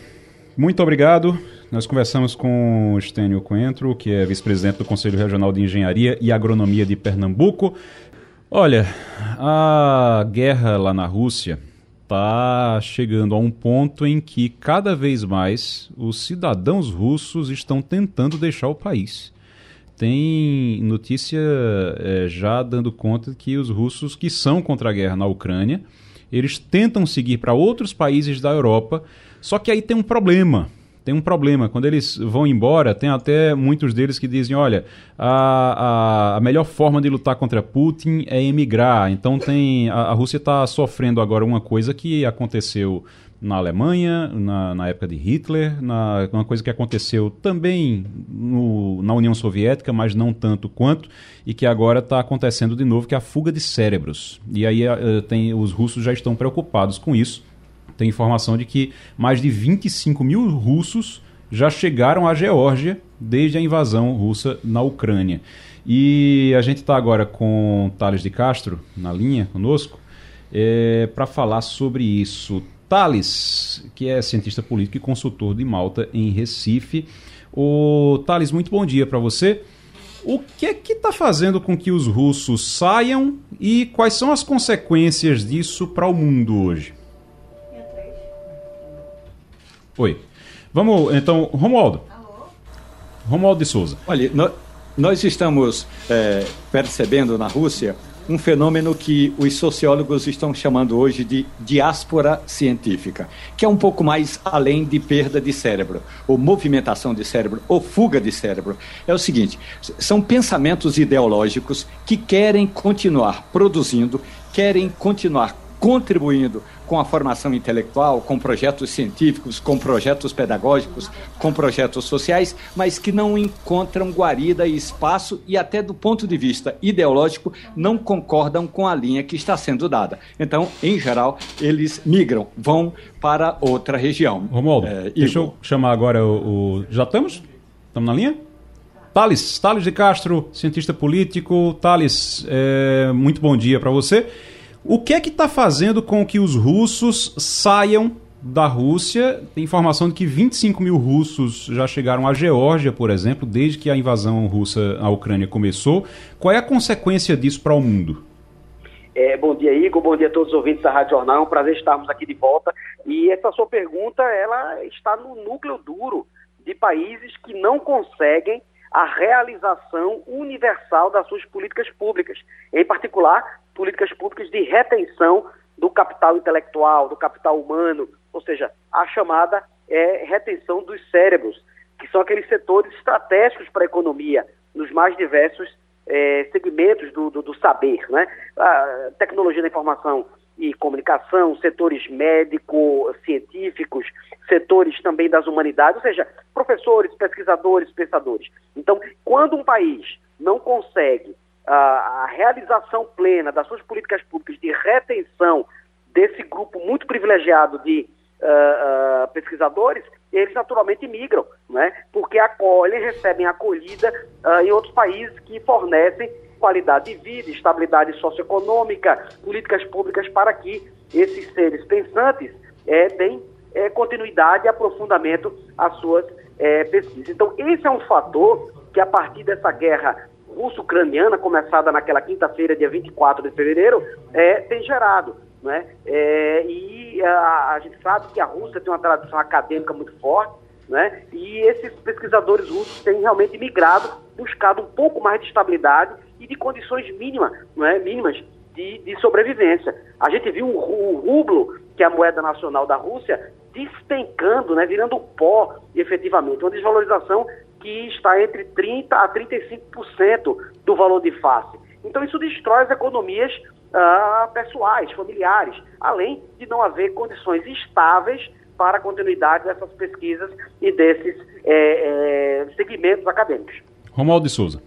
muito obrigado. Nós conversamos com Estênio Coentro, que é vice-presidente do Conselho Regional de Engenharia e Agronomia de Pernambuco. Olha, a guerra lá na Rússia está chegando a um ponto em que cada vez mais os cidadãos russos estão tentando deixar o país. Tem notícia é, já dando conta que os russos que são contra a guerra na Ucrânia, eles tentam seguir para outros países da Europa só que aí tem um problema. tem um problema. Quando eles vão embora, tem até muitos deles que dizem: olha, a, a, a melhor forma de lutar contra Putin é emigrar. Então tem a, a Rússia está sofrendo agora uma coisa que aconteceu na Alemanha, na, na época de Hitler, na, uma coisa que aconteceu também no, na União Soviética, mas não tanto quanto, e que agora está acontecendo de novo, que é a fuga de cérebros. E aí uh, tem, os russos já estão preocupados com isso tem informação de que mais de 25 mil russos já chegaram à Geórgia desde a invasão russa na Ucrânia. E a gente está agora com Thales de Castro na linha conosco é, para falar sobre isso. Thales, que é cientista político e consultor de Malta em Recife. O Thales, muito bom dia para você. O que é que está fazendo com que os russos saiam e quais são as consequências disso para o mundo hoje? Oi. Vamos, então, Romualdo. Alô? Romualdo de Souza. Olha, nós estamos é, percebendo na Rússia um fenômeno que os sociólogos estão chamando hoje de diáspora científica, que é um pouco mais além de perda de cérebro, ou movimentação de cérebro, ou fuga de cérebro. É o seguinte: são pensamentos ideológicos que querem continuar produzindo, querem continuar contribuindo com a formação intelectual, com projetos científicos, com projetos pedagógicos, com projetos sociais, mas que não encontram guarida e espaço e até do ponto de vista ideológico não concordam com a linha que está sendo dada. Então, em geral, eles migram, vão para outra região. Romualdo, é, deixa eu chamar agora o, o... Já estamos? Estamos na linha? Thales, Thales de Castro, cientista político. Thales, é, muito bom dia para você. O que é que está fazendo com que os russos saiam da Rússia? Tem informação de que 25 mil russos já chegaram à Geórgia, por exemplo, desde que a invasão russa à Ucrânia começou. Qual é a consequência disso para o mundo? É, bom dia, Igor. Bom dia a todos os ouvintes da Rádio Jornal. É um prazer estarmos aqui de volta. E essa sua pergunta, ela está no núcleo duro de países que não conseguem a realização universal das suas políticas públicas. Em particular, políticas públicas de retenção do capital intelectual, do capital humano, ou seja, a chamada é, retenção dos cérebros, que são aqueles setores estratégicos para a economia, nos mais diversos é, segmentos do, do, do, saber, né? A tecnologia da informação e comunicação, setores médico-científicos, setores também das humanidades, ou seja, professores, pesquisadores, pensadores. Então, quando um país não consegue a, realização plena das suas políticas públicas de retenção desse grupo muito privilegiado de uh, uh, pesquisadores, eles naturalmente migram, né? porque acolhem, recebem acolhida uh, em outros países que fornecem qualidade de vida, estabilidade socioeconômica, políticas públicas para que esses seres pensantes é, deem é, continuidade e aprofundamento às suas é, pesquisas. Então, esse é um fator que, a partir dessa guerra russo-ucraniana, começada naquela quinta-feira, dia 24 de fevereiro, é, tem gerado. Né? É, e a, a, gente sabe que a Rússia tem uma tradição acadêmica muito forte, né? e esses pesquisadores russos têm realmente migrado, buscado um pouco mais de estabilidade e de condições mínimas, né? mínimas de, de sobrevivência. A gente viu o, o rublo, que é a moeda nacional da Rússia, despencando, né? virando pó, efetivamente, uma desvalorização que está entre 30% a 35% do valor de face. Então, isso destrói as economias uh, pessoais, familiares, além de não haver condições estáveis para a continuidade dessas pesquisas e desses é, é, segmentos acadêmicos. Romualdo de Souza.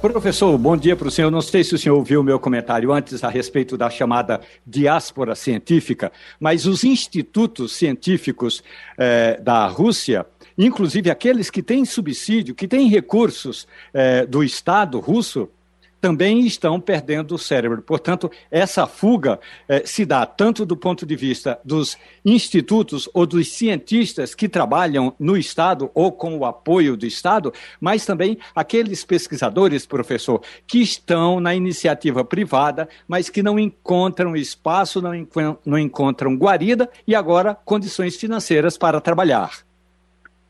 Professor, bom dia para o senhor. Não sei se o senhor ouviu o meu comentário antes a respeito da chamada diáspora científica, mas os institutos científicos eh, da Rússia inclusive aqueles que têm subsídio, que têm recursos é, do Estado russo, também estão perdendo o cérebro. Portanto, essa fuga eh, se dá tanto do ponto de vista dos institutos ou dos cientistas que trabalham no Estado ou com o apoio do Estado, mas também aqueles pesquisadores, professor, que estão na iniciativa privada, mas que não encontram espaço, não, não encontram guarida e agora condições financeiras para trabalhar.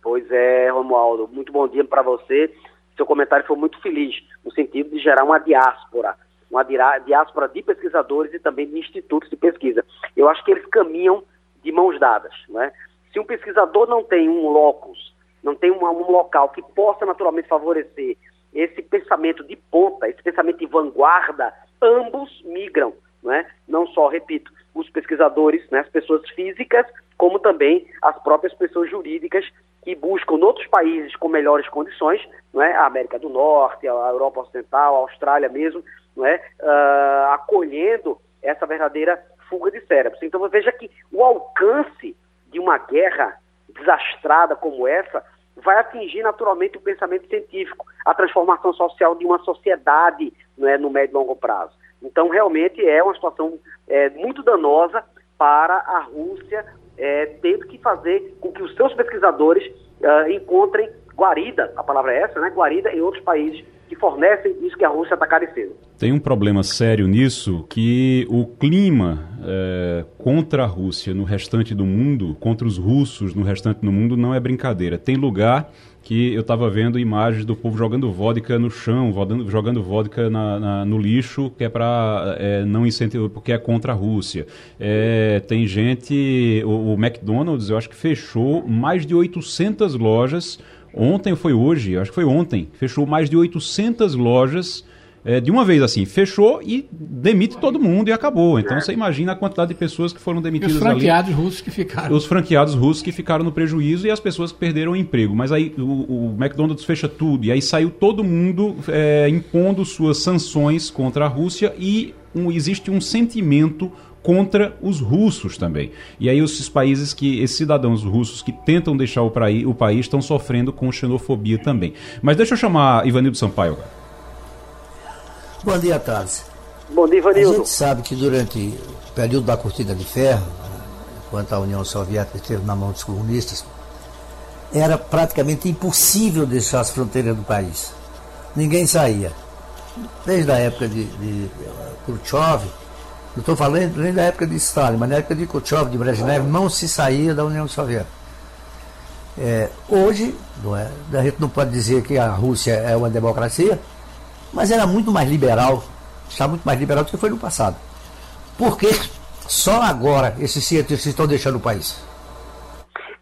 Pois é, Romualdo, muito bom dia para você. Seu comentário foi muito feliz, no sentido de gerar uma diáspora, uma diáspora de pesquisadores e também de institutos de pesquisa. Eu acho que eles caminham de mãos dadas, né? Se um pesquisador não tem um locus, não tem um, um local que possa naturalmente favorecer esse pensamento de ponta, esse pensamento de vanguarda, ambos migram, não é? Não só, repito, os pesquisadores, né, as pessoas físicas, como também as próprias pessoas jurídicas que buscam outros países com melhores condições, não é? A América do Norte, a Europa Ocidental, a Austrália mesmo, não é? Uh, acolhendo essa verdadeira fuga de cérebros. Então veja que o alcance de uma guerra desastrada como essa vai atingir naturalmente o pensamento científico, a transformação social de uma sociedade não é, no médio e longo prazo. Então, realmente é uma situação é, muito danosa para a Rússia, é, tendo que fazer com que os seus pesquisadores uh, encontrem guarida, a palavra é essa, né? Guarida em outros países que fornecem isso que a Rússia está carecendo. Tem um problema sério nisso, que o clima é, contra a Rússia no restante do mundo, contra os russos no restante do mundo, não é brincadeira. Tem lugar que eu estava vendo imagens do povo jogando vodka no chão, jogando vodka na, na, no lixo, que é para é, não incentivar, porque é contra a Rússia. É, tem gente, o, o McDonald's, eu acho que fechou mais de 800 lojas. Ontem foi hoje, acho que foi ontem, fechou mais de 800 lojas é, de uma vez assim, fechou e demite todo mundo e acabou. Então você imagina a quantidade de pessoas que foram demitidas ali. Os franqueados ali, russos que ficaram. Os franqueados russos que ficaram no prejuízo e as pessoas que perderam o emprego. Mas aí o, o McDonald's fecha tudo e aí saiu todo mundo é, impondo suas sanções contra a Rússia e um, existe um sentimento contra os russos também. E aí esses países que, esses cidadãos russos que tentam deixar o, praí, o país estão sofrendo com xenofobia também. Mas deixa eu chamar Ivanildo Sampaio agora. Bom dia, Thales. Bom dia, Ivanildo. A gente sabe que durante o período da cortina de ferro, enquanto a União Soviética esteve na mão dos comunistas, era praticamente impossível deixar as fronteiras do país. Ninguém saía. Desde a época de, de Khrushchev, eu estou falando nem da época de Stalin, mas na época de Khrushchev, de Brezhnev, não se saía da União Soviética. É, hoje, não é, a gente não pode dizer que a Rússia é uma democracia, mas era muito mais liberal, está muito mais liberal do que foi no passado. Por que só agora esses cientistas estão deixando o país?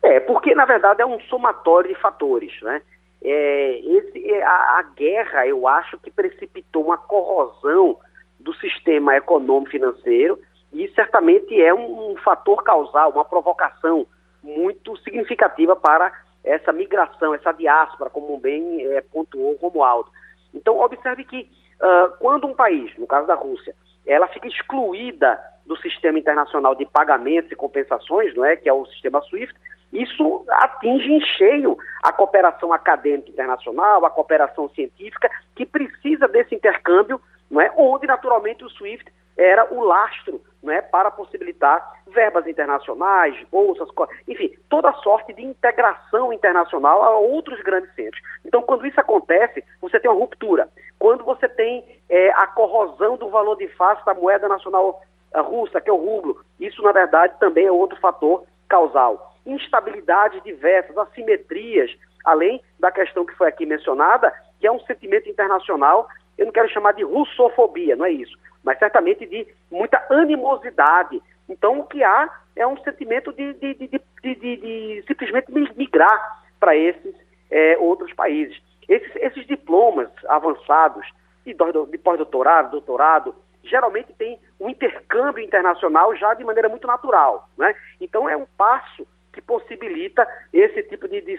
É, porque na verdade é um somatório de fatores, né? É, esse, é, a, a guerra, eu acho que precipitou uma corrosão do sistema econômico financeiro e certamente é um, um fator causal, uma provocação muito significativa para essa migração, essa diáspora, como bem é, pontuou Romualdo. Então, observe que uh, quando um país, no caso da Rússia, ela fica excluída do sistema internacional de pagamentos e compensações, não é, que é o sistema SWIFT, isso atinge em cheio a cooperação acadêmica internacional, a cooperação científica, que precisa desse intercâmbio não é? onde naturalmente o SWIFT era o lastro não é? para possibilitar verbas internacionais, bolsas, enfim, toda sorte de integração internacional a outros grandes centros. Então, quando isso acontece, você tem uma ruptura. Quando você tem é, a corrosão do valor de face da moeda nacional russa, que é o rublo, isso, na verdade, também é outro fator causal. Instabilidades diversas, assimetrias, além da questão que foi aqui mencionada, que é um sentimento internacional eu não quero chamar de russofobia, não é isso, mas certamente de muita animosidade. Então, o que há é um sentimento de, de, de, de simplesmente migrar para esses é, outros países. Esses, esses, diplomas avançados de, de pós-doutorado, doutorado, geralmente tem um intercâmbio internacional já de maneira muito natural. Né? Então, é um passo que possibilita esse tipo de, de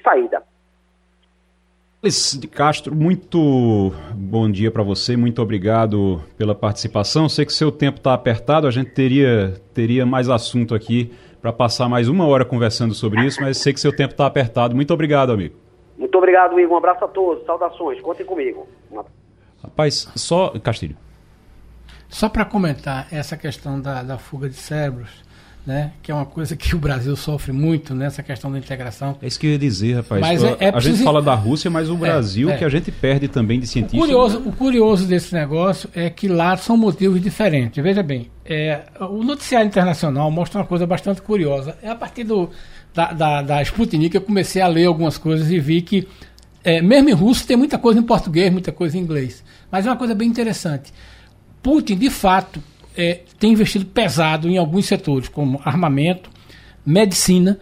saída. de Castro, muito bom dia para você, muito obrigado pela participação. Sei que seu tempo está apertado, a gente teria, teria mais assunto aqui para passar mais uma hora conversando sobre isso, mas sei que seu tempo está apertado. Muito obrigado, amigo. Muito obrigado, Igor. Um abraço a todos, saudações, contem comigo. Rapaz, só. Castilho. Só para comentar essa questão da, da fuga de cérebros né? Que é uma coisa que o Brasil sofre muito nessa questão da integração. É isso que eu ia dizer, rapaz. Mas é, é a preciso... gente fala da Rússia, mas o é, Brasil é, que a gente perde também de cientistas. O curioso, o curioso desse negócio é que lá são motivos diferentes. Veja bem, é, o noticiário internacional mostra uma coisa bastante curiosa. É a partir do, da, da, da Sputnik que eu comecei a ler algumas coisas e vi que é, mesmo em russo tem muita coisa em português, muita coisa em inglês. Mas é uma coisa bem interessante. Putin, de fato, é, tem investido pesado em alguns setores, como armamento, medicina,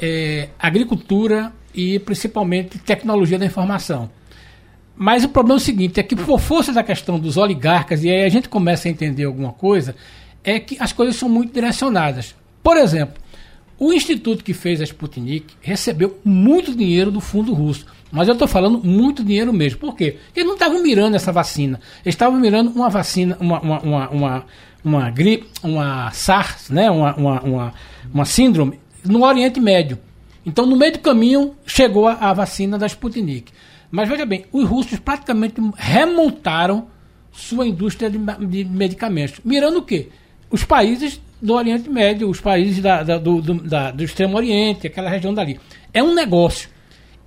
é, agricultura e principalmente tecnologia da informação. Mas o problema é o seguinte, é que por força da questão dos oligarcas, e aí a gente começa a entender alguma coisa, é que as coisas são muito direcionadas. Por exemplo, o instituto que fez a Sputnik recebeu muito dinheiro do fundo russo. Mas eu estou falando muito dinheiro mesmo. Por quê? Eles não estavam mirando essa vacina. Eles estavam mirando uma vacina, uma, uma, uma, uma, uma gripe, uma SARS, né? uma, uma, uma, uma síndrome no Oriente Médio. Então, no meio do caminho, chegou a, a vacina da Sputnik. Mas veja bem, os russos praticamente remontaram sua indústria de, de medicamentos. Mirando o quê? Os países do Oriente Médio, os países da, da, do, do, da, do Extremo Oriente, aquela região dali. É um negócio.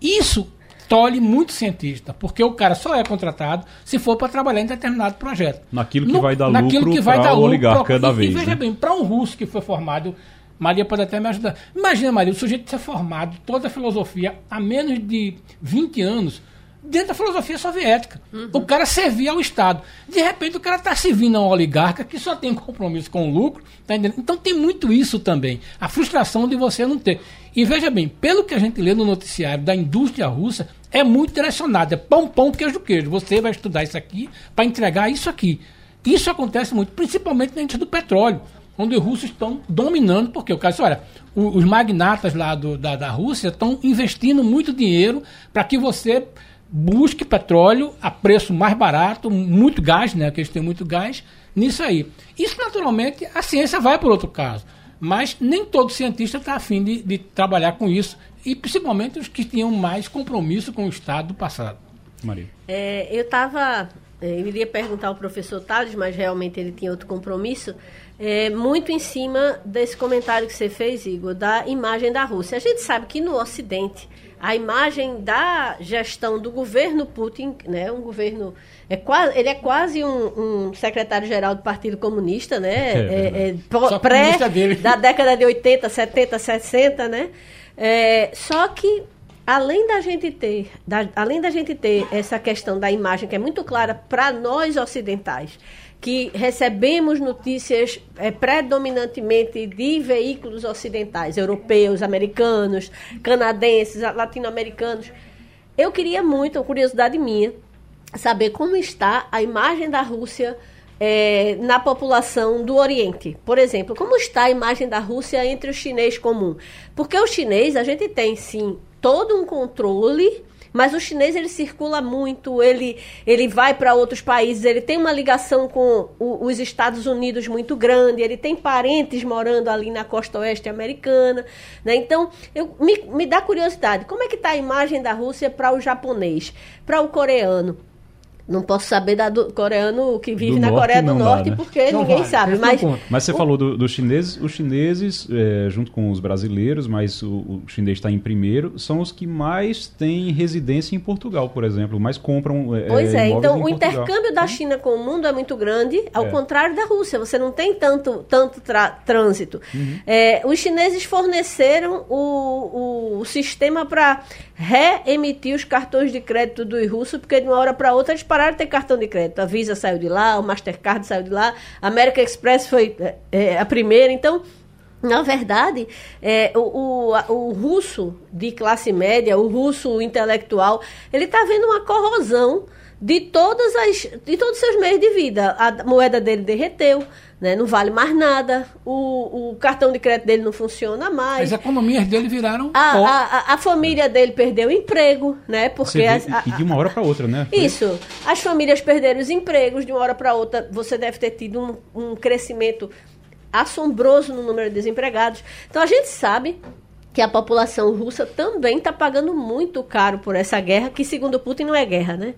Isso tolhe muito cientista, porque o cara só é contratado se for para trabalhar em determinado projeto. Naquilo que no, vai dar naquilo lucro para o oligarca pro, da e, vez. E veja né? bem, para um russo que foi formado, Maria pode até me ajudar. Imagina, Maria, o sujeito ser formado, toda a filosofia, há menos de 20 anos, dentro da filosofia soviética. Uhum. O cara servia ao Estado. De repente, o cara está servindo a um oligarca que só tem compromisso com o lucro. Tá então, tem muito isso também. A frustração de você não ter. E veja bem, pelo que a gente lê no noticiário da indústria russa, é muito direcionado. É pão, pão, queijo, queijo. Você vai estudar isso aqui para entregar isso aqui. Isso acontece muito, principalmente na indústria do petróleo, onde os russos estão dominando, porque o cara, olha, os magnatas lá do, da, da Rússia estão investindo muito dinheiro para que você busque petróleo a preço mais barato, muito gás, né? Que eles têm muito gás, nisso aí. Isso, naturalmente, a ciência vai por outro caso. Mas nem todo cientista está afim de, de trabalhar com isso, e principalmente os que tinham mais compromisso com o Estado do passado. Maria. É, eu estava. É, eu iria perguntar ao professor Tales, mas realmente ele tinha outro compromisso. É, muito em cima desse comentário que você fez, Igor, da imagem da Rússia. A gente sabe que no Ocidente a imagem da gestão do governo Putin, né, um governo é quase, ele é quase um, um secretário-geral do Partido Comunista, né, é, é, é pré da década de 80, 70, 60, né, é, só que além da gente ter, da, além da gente ter essa questão da imagem que é muito clara para nós ocidentais, que recebemos notícias é, predominantemente de veículos ocidentais, europeus, americanos, canadenses, latino-americanos. Eu queria muito, curiosidade minha, saber como está a imagem da Rússia é, na população do Oriente. Por exemplo, como está a imagem da Rússia entre o chinês comum? Porque o chinês, a gente tem sim todo um controle mas o chinês ele circula muito, ele, ele vai para outros países, ele tem uma ligação com o, os Estados Unidos muito grande, ele tem parentes morando ali na costa oeste americana. Né? Então, eu, me, me dá curiosidade, como é que está a imagem da Rússia para o japonês, para o coreano? Não posso saber da do coreano que vive do na Coreia do Norte, dá, né? porque não ninguém vale, sabe. Mas, mas você o... falou dos do chineses. Os chineses, é, junto com os brasileiros, mas o, o chinês está em primeiro, são os que mais têm residência em Portugal, por exemplo, mais compram. É, pois é, então o Portugal. intercâmbio da China com o mundo é muito grande, ao é. contrário da Rússia. Você não tem tanto, tanto trânsito. Uhum. É, os chineses forneceram o, o, o sistema para reemitir os cartões de crédito dos russos, porque de uma hora para outra eles pararam de ter cartão de crédito. A Visa saiu de lá, o Mastercard saiu de lá, a American Express foi é, é, a primeira. Então, na verdade, é, o, o, o, russo de classe média, o russo intelectual, ele está vendo uma corrosão de todas as de todos os seus meios de vida. A moeda dele derreteu, né? não vale mais nada, o, o cartão de crédito dele não funciona mais. As economias dele viraram. A, a, a, família dele perdeu o emprego, né? Porque vê, as, a, e de uma hora para outra, né? Isso. As famílias perderam os empregos de uma hora para outra. Você deve ter tido um, um crescimento assombroso no número de desempregados. Então a gente sabe que a população russa também está pagando muito caro por essa guerra, que segundo Putin não é guerra, né?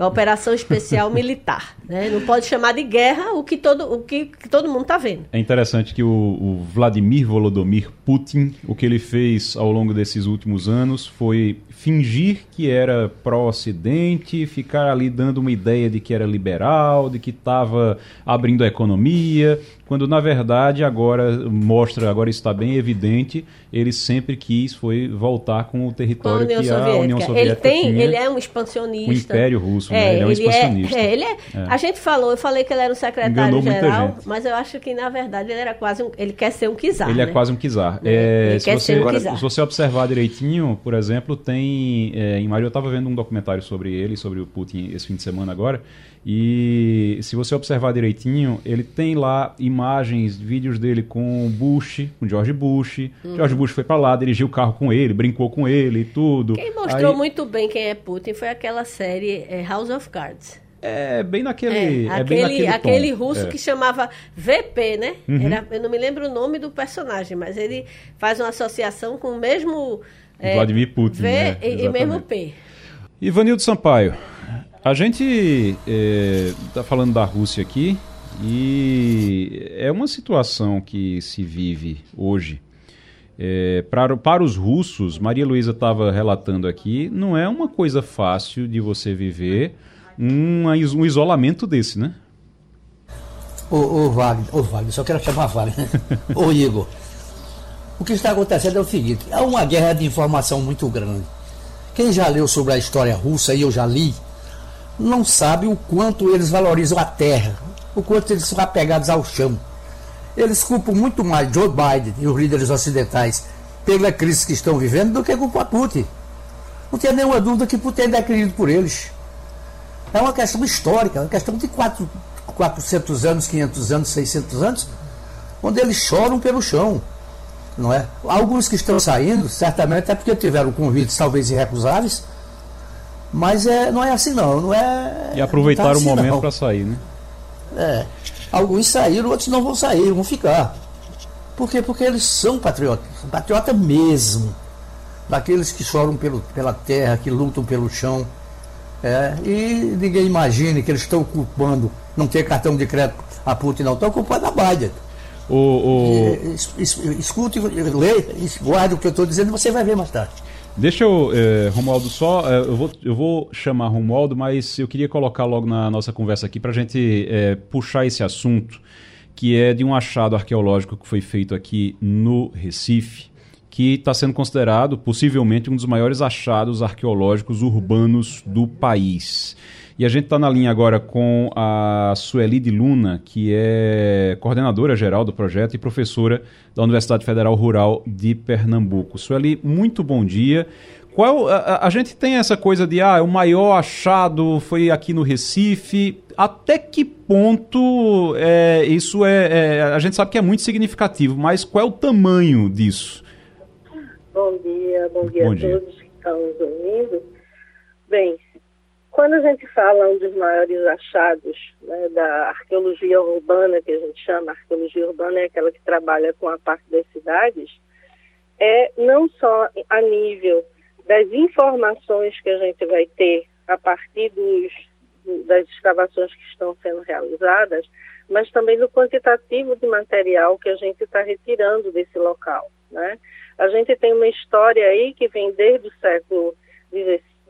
É uma operação especial militar. Né? Não pode chamar de guerra o que todo, o que, que todo mundo está vendo. É interessante que o, o, Vladimir Volodymyr Putin, o que ele fez ao longo desses últimos anos foi fingir que era pró-Ocidente, ficar ali dando uma ideia de que era liberal, de que estava abrindo a economia, quando na verdade agora mostra, agora está bem evidente, ele sempre quis foi voltar com o território com que Soviética. a União Soviética ele tem, tinha, ele é um expansionista, o Império Russo, isso, né? Ele é um expansionista. É, ele é, A gente falou, eu falei que ele era um secretário-geral, mas eu acho que, na verdade, ele era quase um, ele quer ser um kizar. Ele é né? é quase um kizar. ele se, você, um agora, se você observar direitinho, por exemplo, tem... em Mario, eu estava vendo um documentário sobre ele, sobre o Putin, esse fim de semana agora, e se você observar direitinho, ele tem lá imagens, vídeos dele com Bush, com George Bush. Uhum. George Bush foi para lá, dirigiu o carro com ele, brincou com ele e tudo. Quem mostrou Aí- muito bem quem é Putin foi aquela série é, House of Cards. É bem naquele. É, É, bem aquele, naquele, tom. aquele russo É. Uhum. que chamava VP, né? Era, eu não me lembro o nome do personagem, mas ele faz uma associação com o mesmo. é, Vladimir Putin, V né? e, e mesmo P. Ivanildo Sampaio, a gente está falando da Rússia aqui e é uma situação que se vive hoje. É, para, para os russos, Maria Luísa estava relatando aqui, não é uma coisa fácil de você viver is- um isolamento desse, né? Ô, ô Wagner, ô Wagner, só quero chamar Wagner. ô Igor, o que está acontecendo é o seguinte, há uma guerra de informação muito grande. Quem já leu sobre a história russa, e eu já li, não sabe o quanto eles valorizam a terra, o quanto eles são apegados ao chão. Eles culpam muito mais Joe Biden e os líderes ocidentais pela crise que estão vivendo do que culpam Putin. Não tem nenhuma dúvida que Putin é querido por eles. É uma questão histórica, é uma questão de quatro, 400 anos, 500 anos, 600 anos, onde eles choram pelo chão. Não é? Alguns que estão saindo, certamente é porque tiveram convites talvez irrecusáveis, mas é, não é assim não, não é. E aproveitar tá o assim, momento não. para sair, né? É. Alguns saíram, outros não vão sair, vão ficar. Por quê? Porque eles são patriotas, são patriotas mesmo. Daqueles que choram pelo, pela terra, que lutam pelo chão. É, e ninguém imagine que eles estão culpando não ter cartão de crédito a Putin, não. Estão culpando a Biden. O, o- E, es- es- Escute, leia, guarde o que eu estou dizendo, você vai ver mais tarde. Deixa eu, eh, Romualdo, só. eh, eu, vou, eu vou chamar Romualdo, mas eu queria colocar logo na nossa conversa aqui para a gente eh, puxar esse assunto, que é de um achado arqueológico que foi feito aqui no Recife, que está sendo considerado possivelmente um dos maiores achados arqueológicos urbanos do país. E a gente está na linha agora com a Sueli de Luna, que é coordenadora geral do projeto e professora da Universidade Federal Rural de Pernambuco. Sueli, muito bom dia. Qual, a, a- gente tem essa coisa de ah, o maior achado foi aqui no Recife. Até que ponto é, isso é, é- A gente sabe que é muito significativo, mas qual é o tamanho disso? Bom dia, bom dia Bom a dia. todos que estão nos ouvindo. Bem, quando a gente fala um dos maiores achados né, da arqueologia urbana, que a gente chama, arqueologia urbana é aquela que trabalha com a parte das cidades, é não só a nível das informações que a gente vai ter a partir dos, do- das escavações que estão sendo realizadas, mas também do quantitativo de material que a gente está retirando desse local, né? A gente tem uma história aí que vem desde o século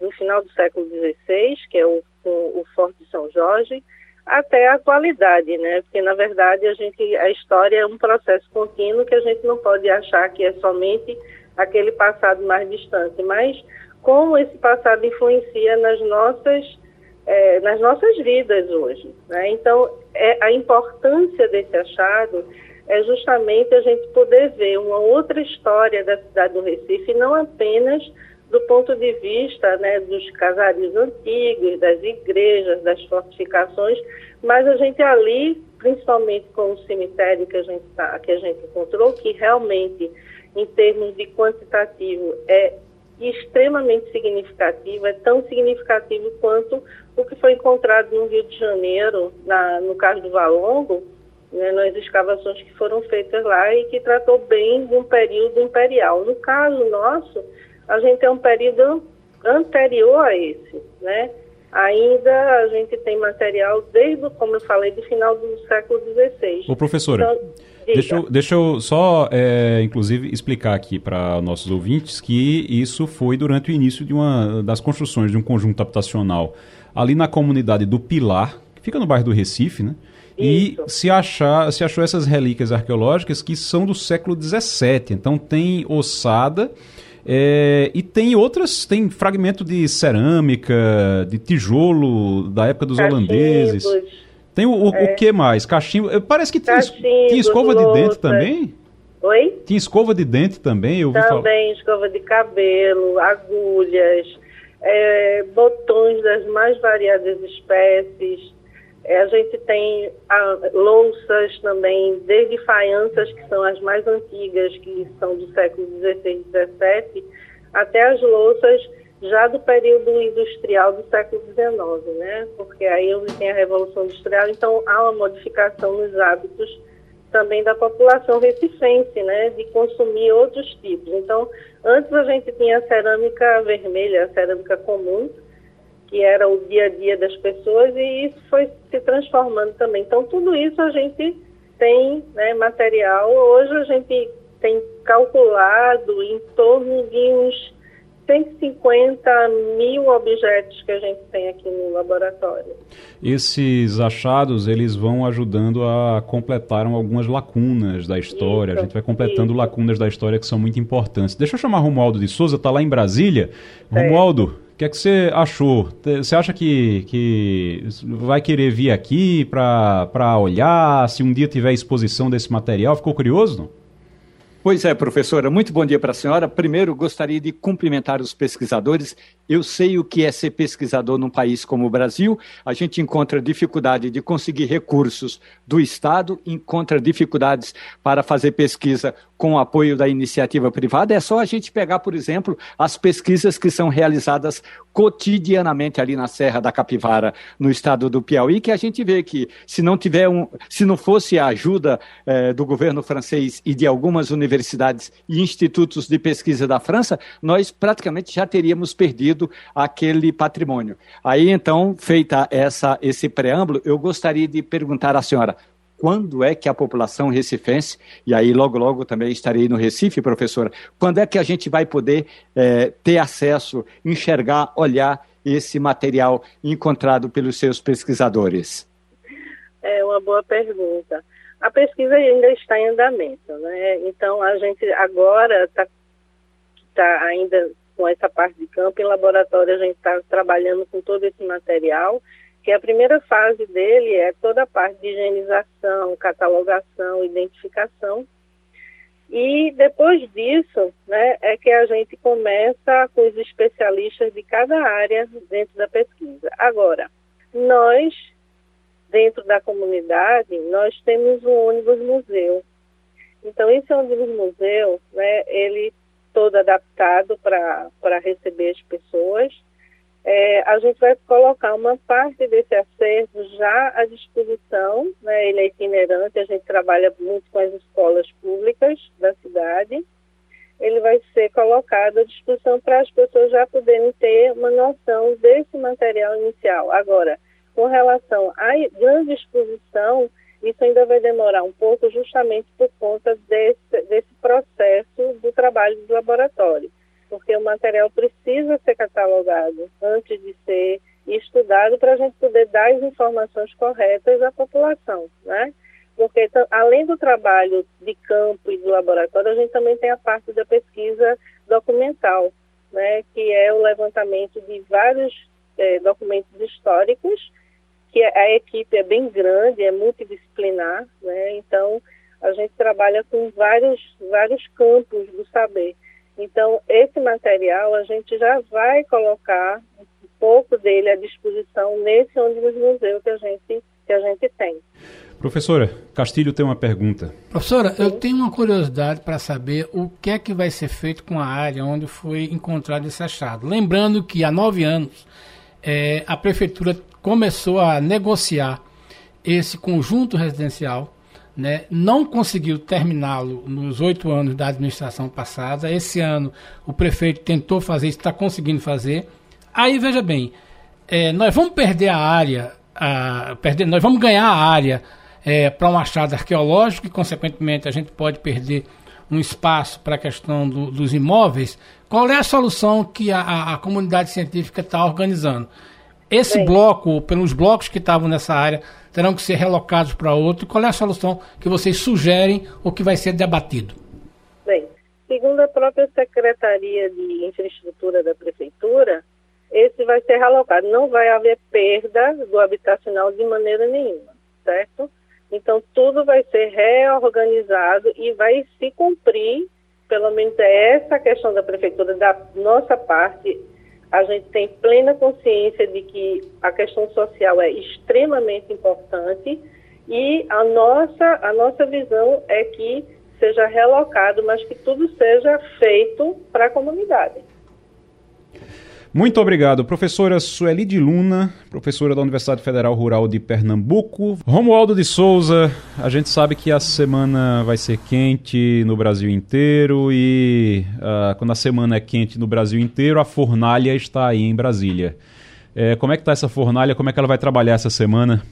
do final do século XVI, que é o, o, o Forte de São Jorge, até a atualidade, né? Porque na verdade a gente a história é um processo contínuo que a gente não pode achar que é somente aquele passado mais distante, mas como esse passado influencia nas nossas eh, nas nossas vidas hoje, né? Então é, a importância desse achado é justamente a gente poder ver uma outra história da cidade do Recife, não apenas do ponto de vista né, dos casarios antigos, das igrejas, das fortificações, mas a gente ali, principalmente com o cemitério que a gente, tá, que a gente encontrou, que realmente, em termos de quantitativo, é extremamente significativo, é tão significativo quanto o que foi encontrado no Rio de Janeiro, na, no caso do Valongo, né, nas escavações que foram feitas lá e que tratou bem de um período imperial. No caso nosso, a gente é um período an- anterior a esse, né? Ainda a gente tem material desde, como eu falei, do final do século XVI. Ô, professora, Então. Deixa eu, deixa eu só, é, inclusive, explicar aqui para nossos ouvintes que isso foi durante o início de uma das construções de um conjunto habitacional ali na comunidade do Pilar, que fica no bairro do Recife, né? E Isso. se, achar, se achou essas relíquias arqueológicas que são do século XVII. Então tem ossada É, e tem outras, tem fragmento de cerâmica, de tijolo da época dos Cachimbos. holandeses. Tem o, o, É. o que mais? Cachimbo. eh, Parece que tinha, tinha escova de dente também. Oi? Tinha escova de dente também, eu falar. Também escova de cabelo, agulhas, é, botões das mais variadas espécies. É, a gente tem ah, louças também, desde faianças, que são as mais antigas, que são do século XVI e XVII, até as louças já do período industrial do século XIX, né? Porque aí tem a Revolução Industrial, então há uma modificação nos hábitos também da população recifense, né, de consumir outros tipos. Então, antes a gente tinha a cerâmica vermelha, a cerâmica comum, que era o dia a dia das pessoas, e isso foi se transformando também. Então, tudo isso a gente tem né, material. Hoje a gente tem calculado em torno de uns 150 mil objetos que a gente tem aqui no laboratório. Esses achados, eles vão ajudando a completar algumas lacunas da história. Isso, a gente vai completando isso. lacunas da história que são muito importantes. Deixa eu chamar Romualdo de Souza, tá lá em Brasília. Romualdo, o que é que você achou? Você acha que, que vai querer vir aqui para olhar, se um dia tiver exposição desse material? Ficou curioso, não? Pois é, professora, muito bom dia para a senhora. Primeiro, gostaria de cumprimentar os pesquisadores. Eu sei o que é ser pesquisador num país como o Brasil. A gente encontra dificuldade de conseguir recursos do Estado, encontra dificuldades para fazer pesquisa com o apoio da iniciativa privada. É só a gente pegar, por exemplo, as pesquisas que são realizadas cotidianamente ali na Serra da Capivara, no estado do Piauí, que a gente vê que se não tiver um, se não fosse a ajuda eh, do governo francês e de algumas universidades e institutos de pesquisa da França, nós praticamente já teríamos perdido aquele patrimônio. Aí então, feita essa esse preâmbulo, eu gostaria de perguntar à senhora quando é que a população recifense, e aí logo logo também estarei no Recife, professora, quando é que a gente vai poder eh, ter acesso, enxergar, olhar esse material encontrado pelos seus pesquisadores? É uma boa pergunta. A pesquisa ainda está em andamento, né? Então a gente agora está tá ainda com essa parte de campo em laboratório, a gente está trabalhando com todo esse material, que a primeira fase dele é toda a parte de higienização, catalogação, identificação. E depois disso, né, é que a gente começa com os especialistas de cada área dentro da pesquisa. Agora, nós dentro da comunidade, nós temos um ônibus museu. Então, esse ônibus museu, né, ele todo adaptado para receber as pessoas. É, a gente vai colocar uma parte desse acervo já à disposição, né, ele é itinerante, a gente trabalha muito com as escolas públicas da cidade. Ele vai ser colocado à disposição para as pessoas já poderem ter uma noção desse material inicial. Agora, com relação à grande exposição, isso ainda vai demorar um pouco, justamente por conta desse, desse processo do trabalho do laboratório, porque o material precisa ser catalogado antes de ser estudado para a gente poder dar as informações corretas à população, né? Porque então, além do trabalho de campo e do laboratório, a gente também tem a parte da pesquisa documental, né? Que é o levantamento de vários eh, documentos históricos que a equipe é bem grande, é multidisciplinar, né? Então a gente trabalha com vários vários campos do saber. Então esse material a gente já vai colocar um pouco dele à disposição nesse ônibus museu que a gente que a gente tem. Professora, Castilho tem uma pergunta. Professora, eu tenho uma curiosidade para saber o que é que vai ser feito com a área onde foi encontrado esse achado. Lembrando que há nove anos é, a prefeitura começou a negociar esse conjunto residencial, né? não conseguiu terminá-lo nos oito anos da administração passada. Esse ano o prefeito tentou fazer está conseguindo fazer. Aí veja bem, é, nós vamos perder a área, a, perder, nós vamos ganhar a área é, para um achado arqueológico e, consequentemente, a gente pode perder um espaço para a questão do, dos imóveis. Qual é a solução que a, a, a comunidade científica está organizando? Esse Bem. bloco, pelos blocos que estavam nessa área, terão que ser relocados para outro. Qual é a solução que vocês sugerem ou que vai ser debatido? Bem, segundo a própria Secretaria de Infraestrutura da Prefeitura, esse vai ser realocado. Não vai haver perda do habitacional de maneira nenhuma, certo? Então, tudo vai ser reorganizado e vai se cumprir, pelo menos é essa questão da Prefeitura, da nossa parte, a gente tem plena consciência de que a questão social é extremamente importante e a nossa, a nossa visão é que seja relocado, mas que tudo seja feito para a comunidade. Muito obrigado, professora Sueli de Luna, professora da Universidade Federal Rural de Pernambuco. Romualdo de Souza, a gente sabe que a semana vai ser quente no Brasil inteiro e uh, quando a semana é quente no Brasil inteiro, a fornalha está aí em Brasília. É, como é que está essa fornalha? Como é que ela vai trabalhar essa semana?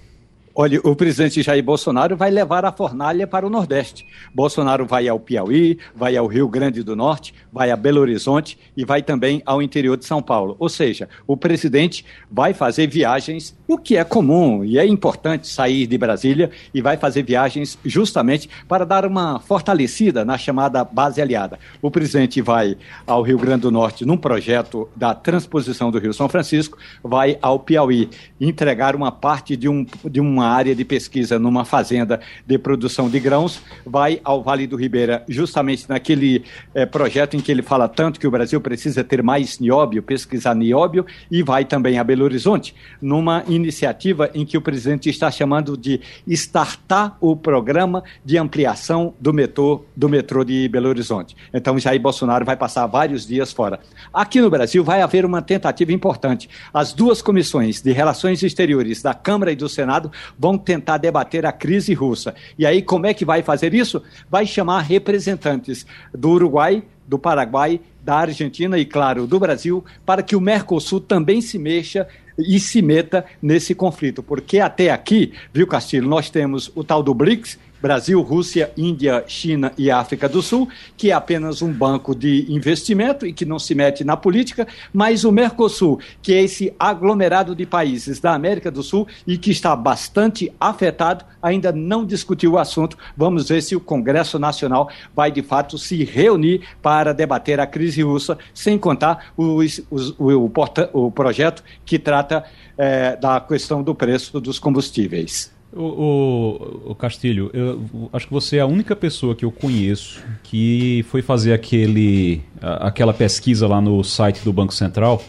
Olha, o presidente Jair Bolsonaro vai levar a fornalha para o Nordeste. Bolsonaro vai ao Piauí, vai ao Rio Grande do Norte, vai a Belo Horizonte e vai também ao interior de São Paulo. Ou seja, o presidente vai fazer viagens, o que é comum e é importante sair de Brasília e vai fazer viagens justamente para dar uma fortalecida na chamada base aliada. O presidente vai ao Rio Grande do Norte num projeto da transposição do Rio São Francisco, vai ao Piauí entregar uma parte de, um, de uma área de pesquisa numa fazenda de produção de grãos, vai ao Vale do Ribeira, justamente naquele é, projeto em que ele fala tanto que o Brasil precisa ter mais nióbio, pesquisar nióbio, e vai também a Belo Horizonte, numa iniciativa em que o presidente está chamando de startar o programa de ampliação do metrô, do metrô de Belo Horizonte. Então, Jair Bolsonaro vai passar vários dias fora. Aqui no Brasil vai haver uma tentativa importante. As duas comissões de Relações Exteriores da Câmara e do Senado vão tentar debater a crise russa. E aí, como é que vai fazer isso? Vai chamar representantes do Uruguai, do Paraguai, da Argentina e, claro, do Brasil, para que o Mercosul também se mexa e se meta nesse conflito. Porque até aqui, viu, Castilho, nós temos o tal do BRICS, Brasil, Rússia, Índia, China e África do Sul, que é apenas um banco de investimento e que não se mete na política, mas o Mercosul, que é esse aglomerado de países da América do Sul e que está bastante afetado, ainda não discutiu o assunto. Vamos ver se o Congresso Nacional vai de fato se reunir para debater a crise russa, sem contar o, o, o, o projeto que trata é, da questão do preço dos combustíveis. O, o, o, Castilho, eu acho que você é a única pessoa que eu conheço que foi fazer aquele, aquela pesquisa lá no site do Banco Central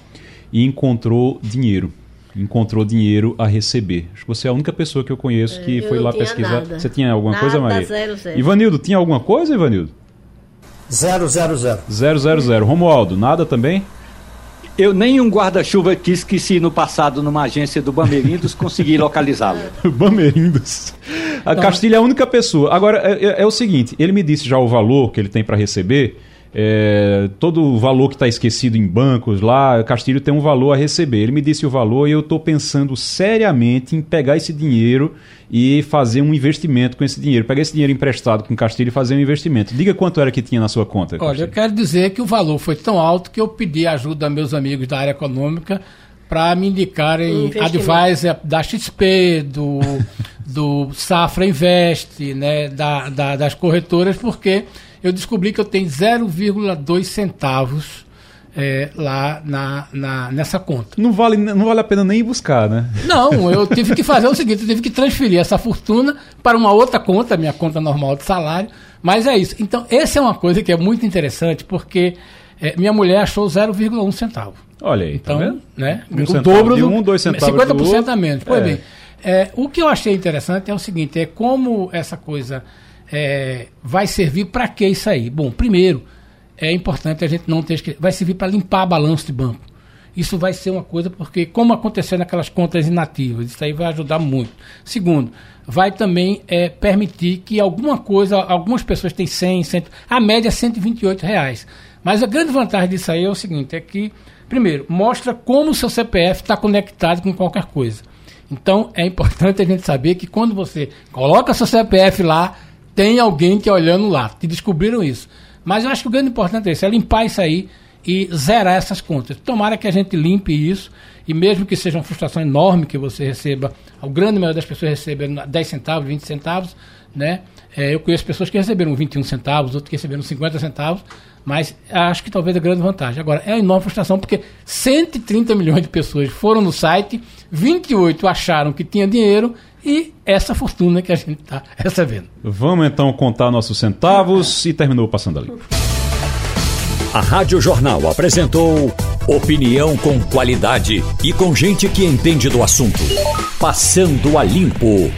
e encontrou dinheiro. Encontrou dinheiro a receber. Acho que você é a única pessoa que eu conheço que eu foi lá pesquisar. Nada. Você tinha alguma nada, coisa, Maria? Zero, zero. Ivanildo, tinha alguma coisa, Ivanildo? Zero, zero, zero. Zero, zero, zero. Romualdo, nada também? Eu nem um guarda-chuva que esqueci no passado numa agência do Bamerindos consegui localizá-lo. Bamerindos. A Castilha é a única pessoa. Agora, é, é, é, o seguinte, ele me disse já o valor que ele tem para receber. É, todo o valor que está esquecido em bancos lá, Castilho tem um valor a receber. Ele me disse o valor e eu estou pensando seriamente em pegar esse dinheiro e fazer um investimento com esse dinheiro. Pegar esse dinheiro emprestado com Castilho e fazer um investimento. Diga quanto era que tinha na sua conta. Castilho. Olha, eu quero dizer que o valor foi tão alto que eu pedi ajuda a meus amigos da área econômica para me indicarem um advisor da XP, do, do Safra Invest, né, da, da, das corretoras, porque eu descobri que eu tenho 0,2 centavos é, lá na, na, nessa conta. Não vale, não vale a pena nem buscar, né? Não, eu tive que fazer o seguinte, eu tive que transferir essa fortuna para uma outra conta, minha conta normal de salário, mas é isso. Então, essa é uma coisa que é muito interessante, porque é, minha mulher achou 0,1 centavo. Olha aí, tá então, tá vendo? Né, um o dobro de um, dois centavos 50% a menos. Pois é. bem, é, o que eu achei interessante é o seguinte, é como essa coisa é, vai servir para que isso aí? Bom, primeiro, é importante a gente não ter esquecido. Vai servir para limpar balanço de banco. Isso vai ser uma coisa, porque como aconteceu naquelas contas inativas, isso aí vai ajudar muito. Segundo, vai também é, permitir que alguma coisa, algumas pessoas têm 100, 100, a média é 128 reais. Mas a grande vantagem disso aí é o seguinte, é que, primeiro, mostra como o seu CPF está conectado com qualquer coisa. Então, é importante a gente saber que quando você coloca seu CPF lá, tem alguém que olhando lá. Que descobriram isso. Mas eu acho que o grande importante é isso, é limpar isso aí e zerar essas contas. Tomara que a gente limpe isso e mesmo que seja uma frustração enorme que você receba, a grande maioria das pessoas recebem 10 centavos, 20 centavos, né? É, eu conheço pessoas que receberam 21 centavos, outros que receberam 50 centavos, mas acho que talvez a grande vantagem. Agora, é uma enorme frustração porque 130 milhões de pessoas foram no site, 28 acharam que tinha dinheiro e essa fortuna que a gente está recebendo. Vamos então contar nossos centavos e terminou passando ali. A Rádio Jornal apresentou opinião com qualidade e com gente que entende do assunto. Passando a limpo.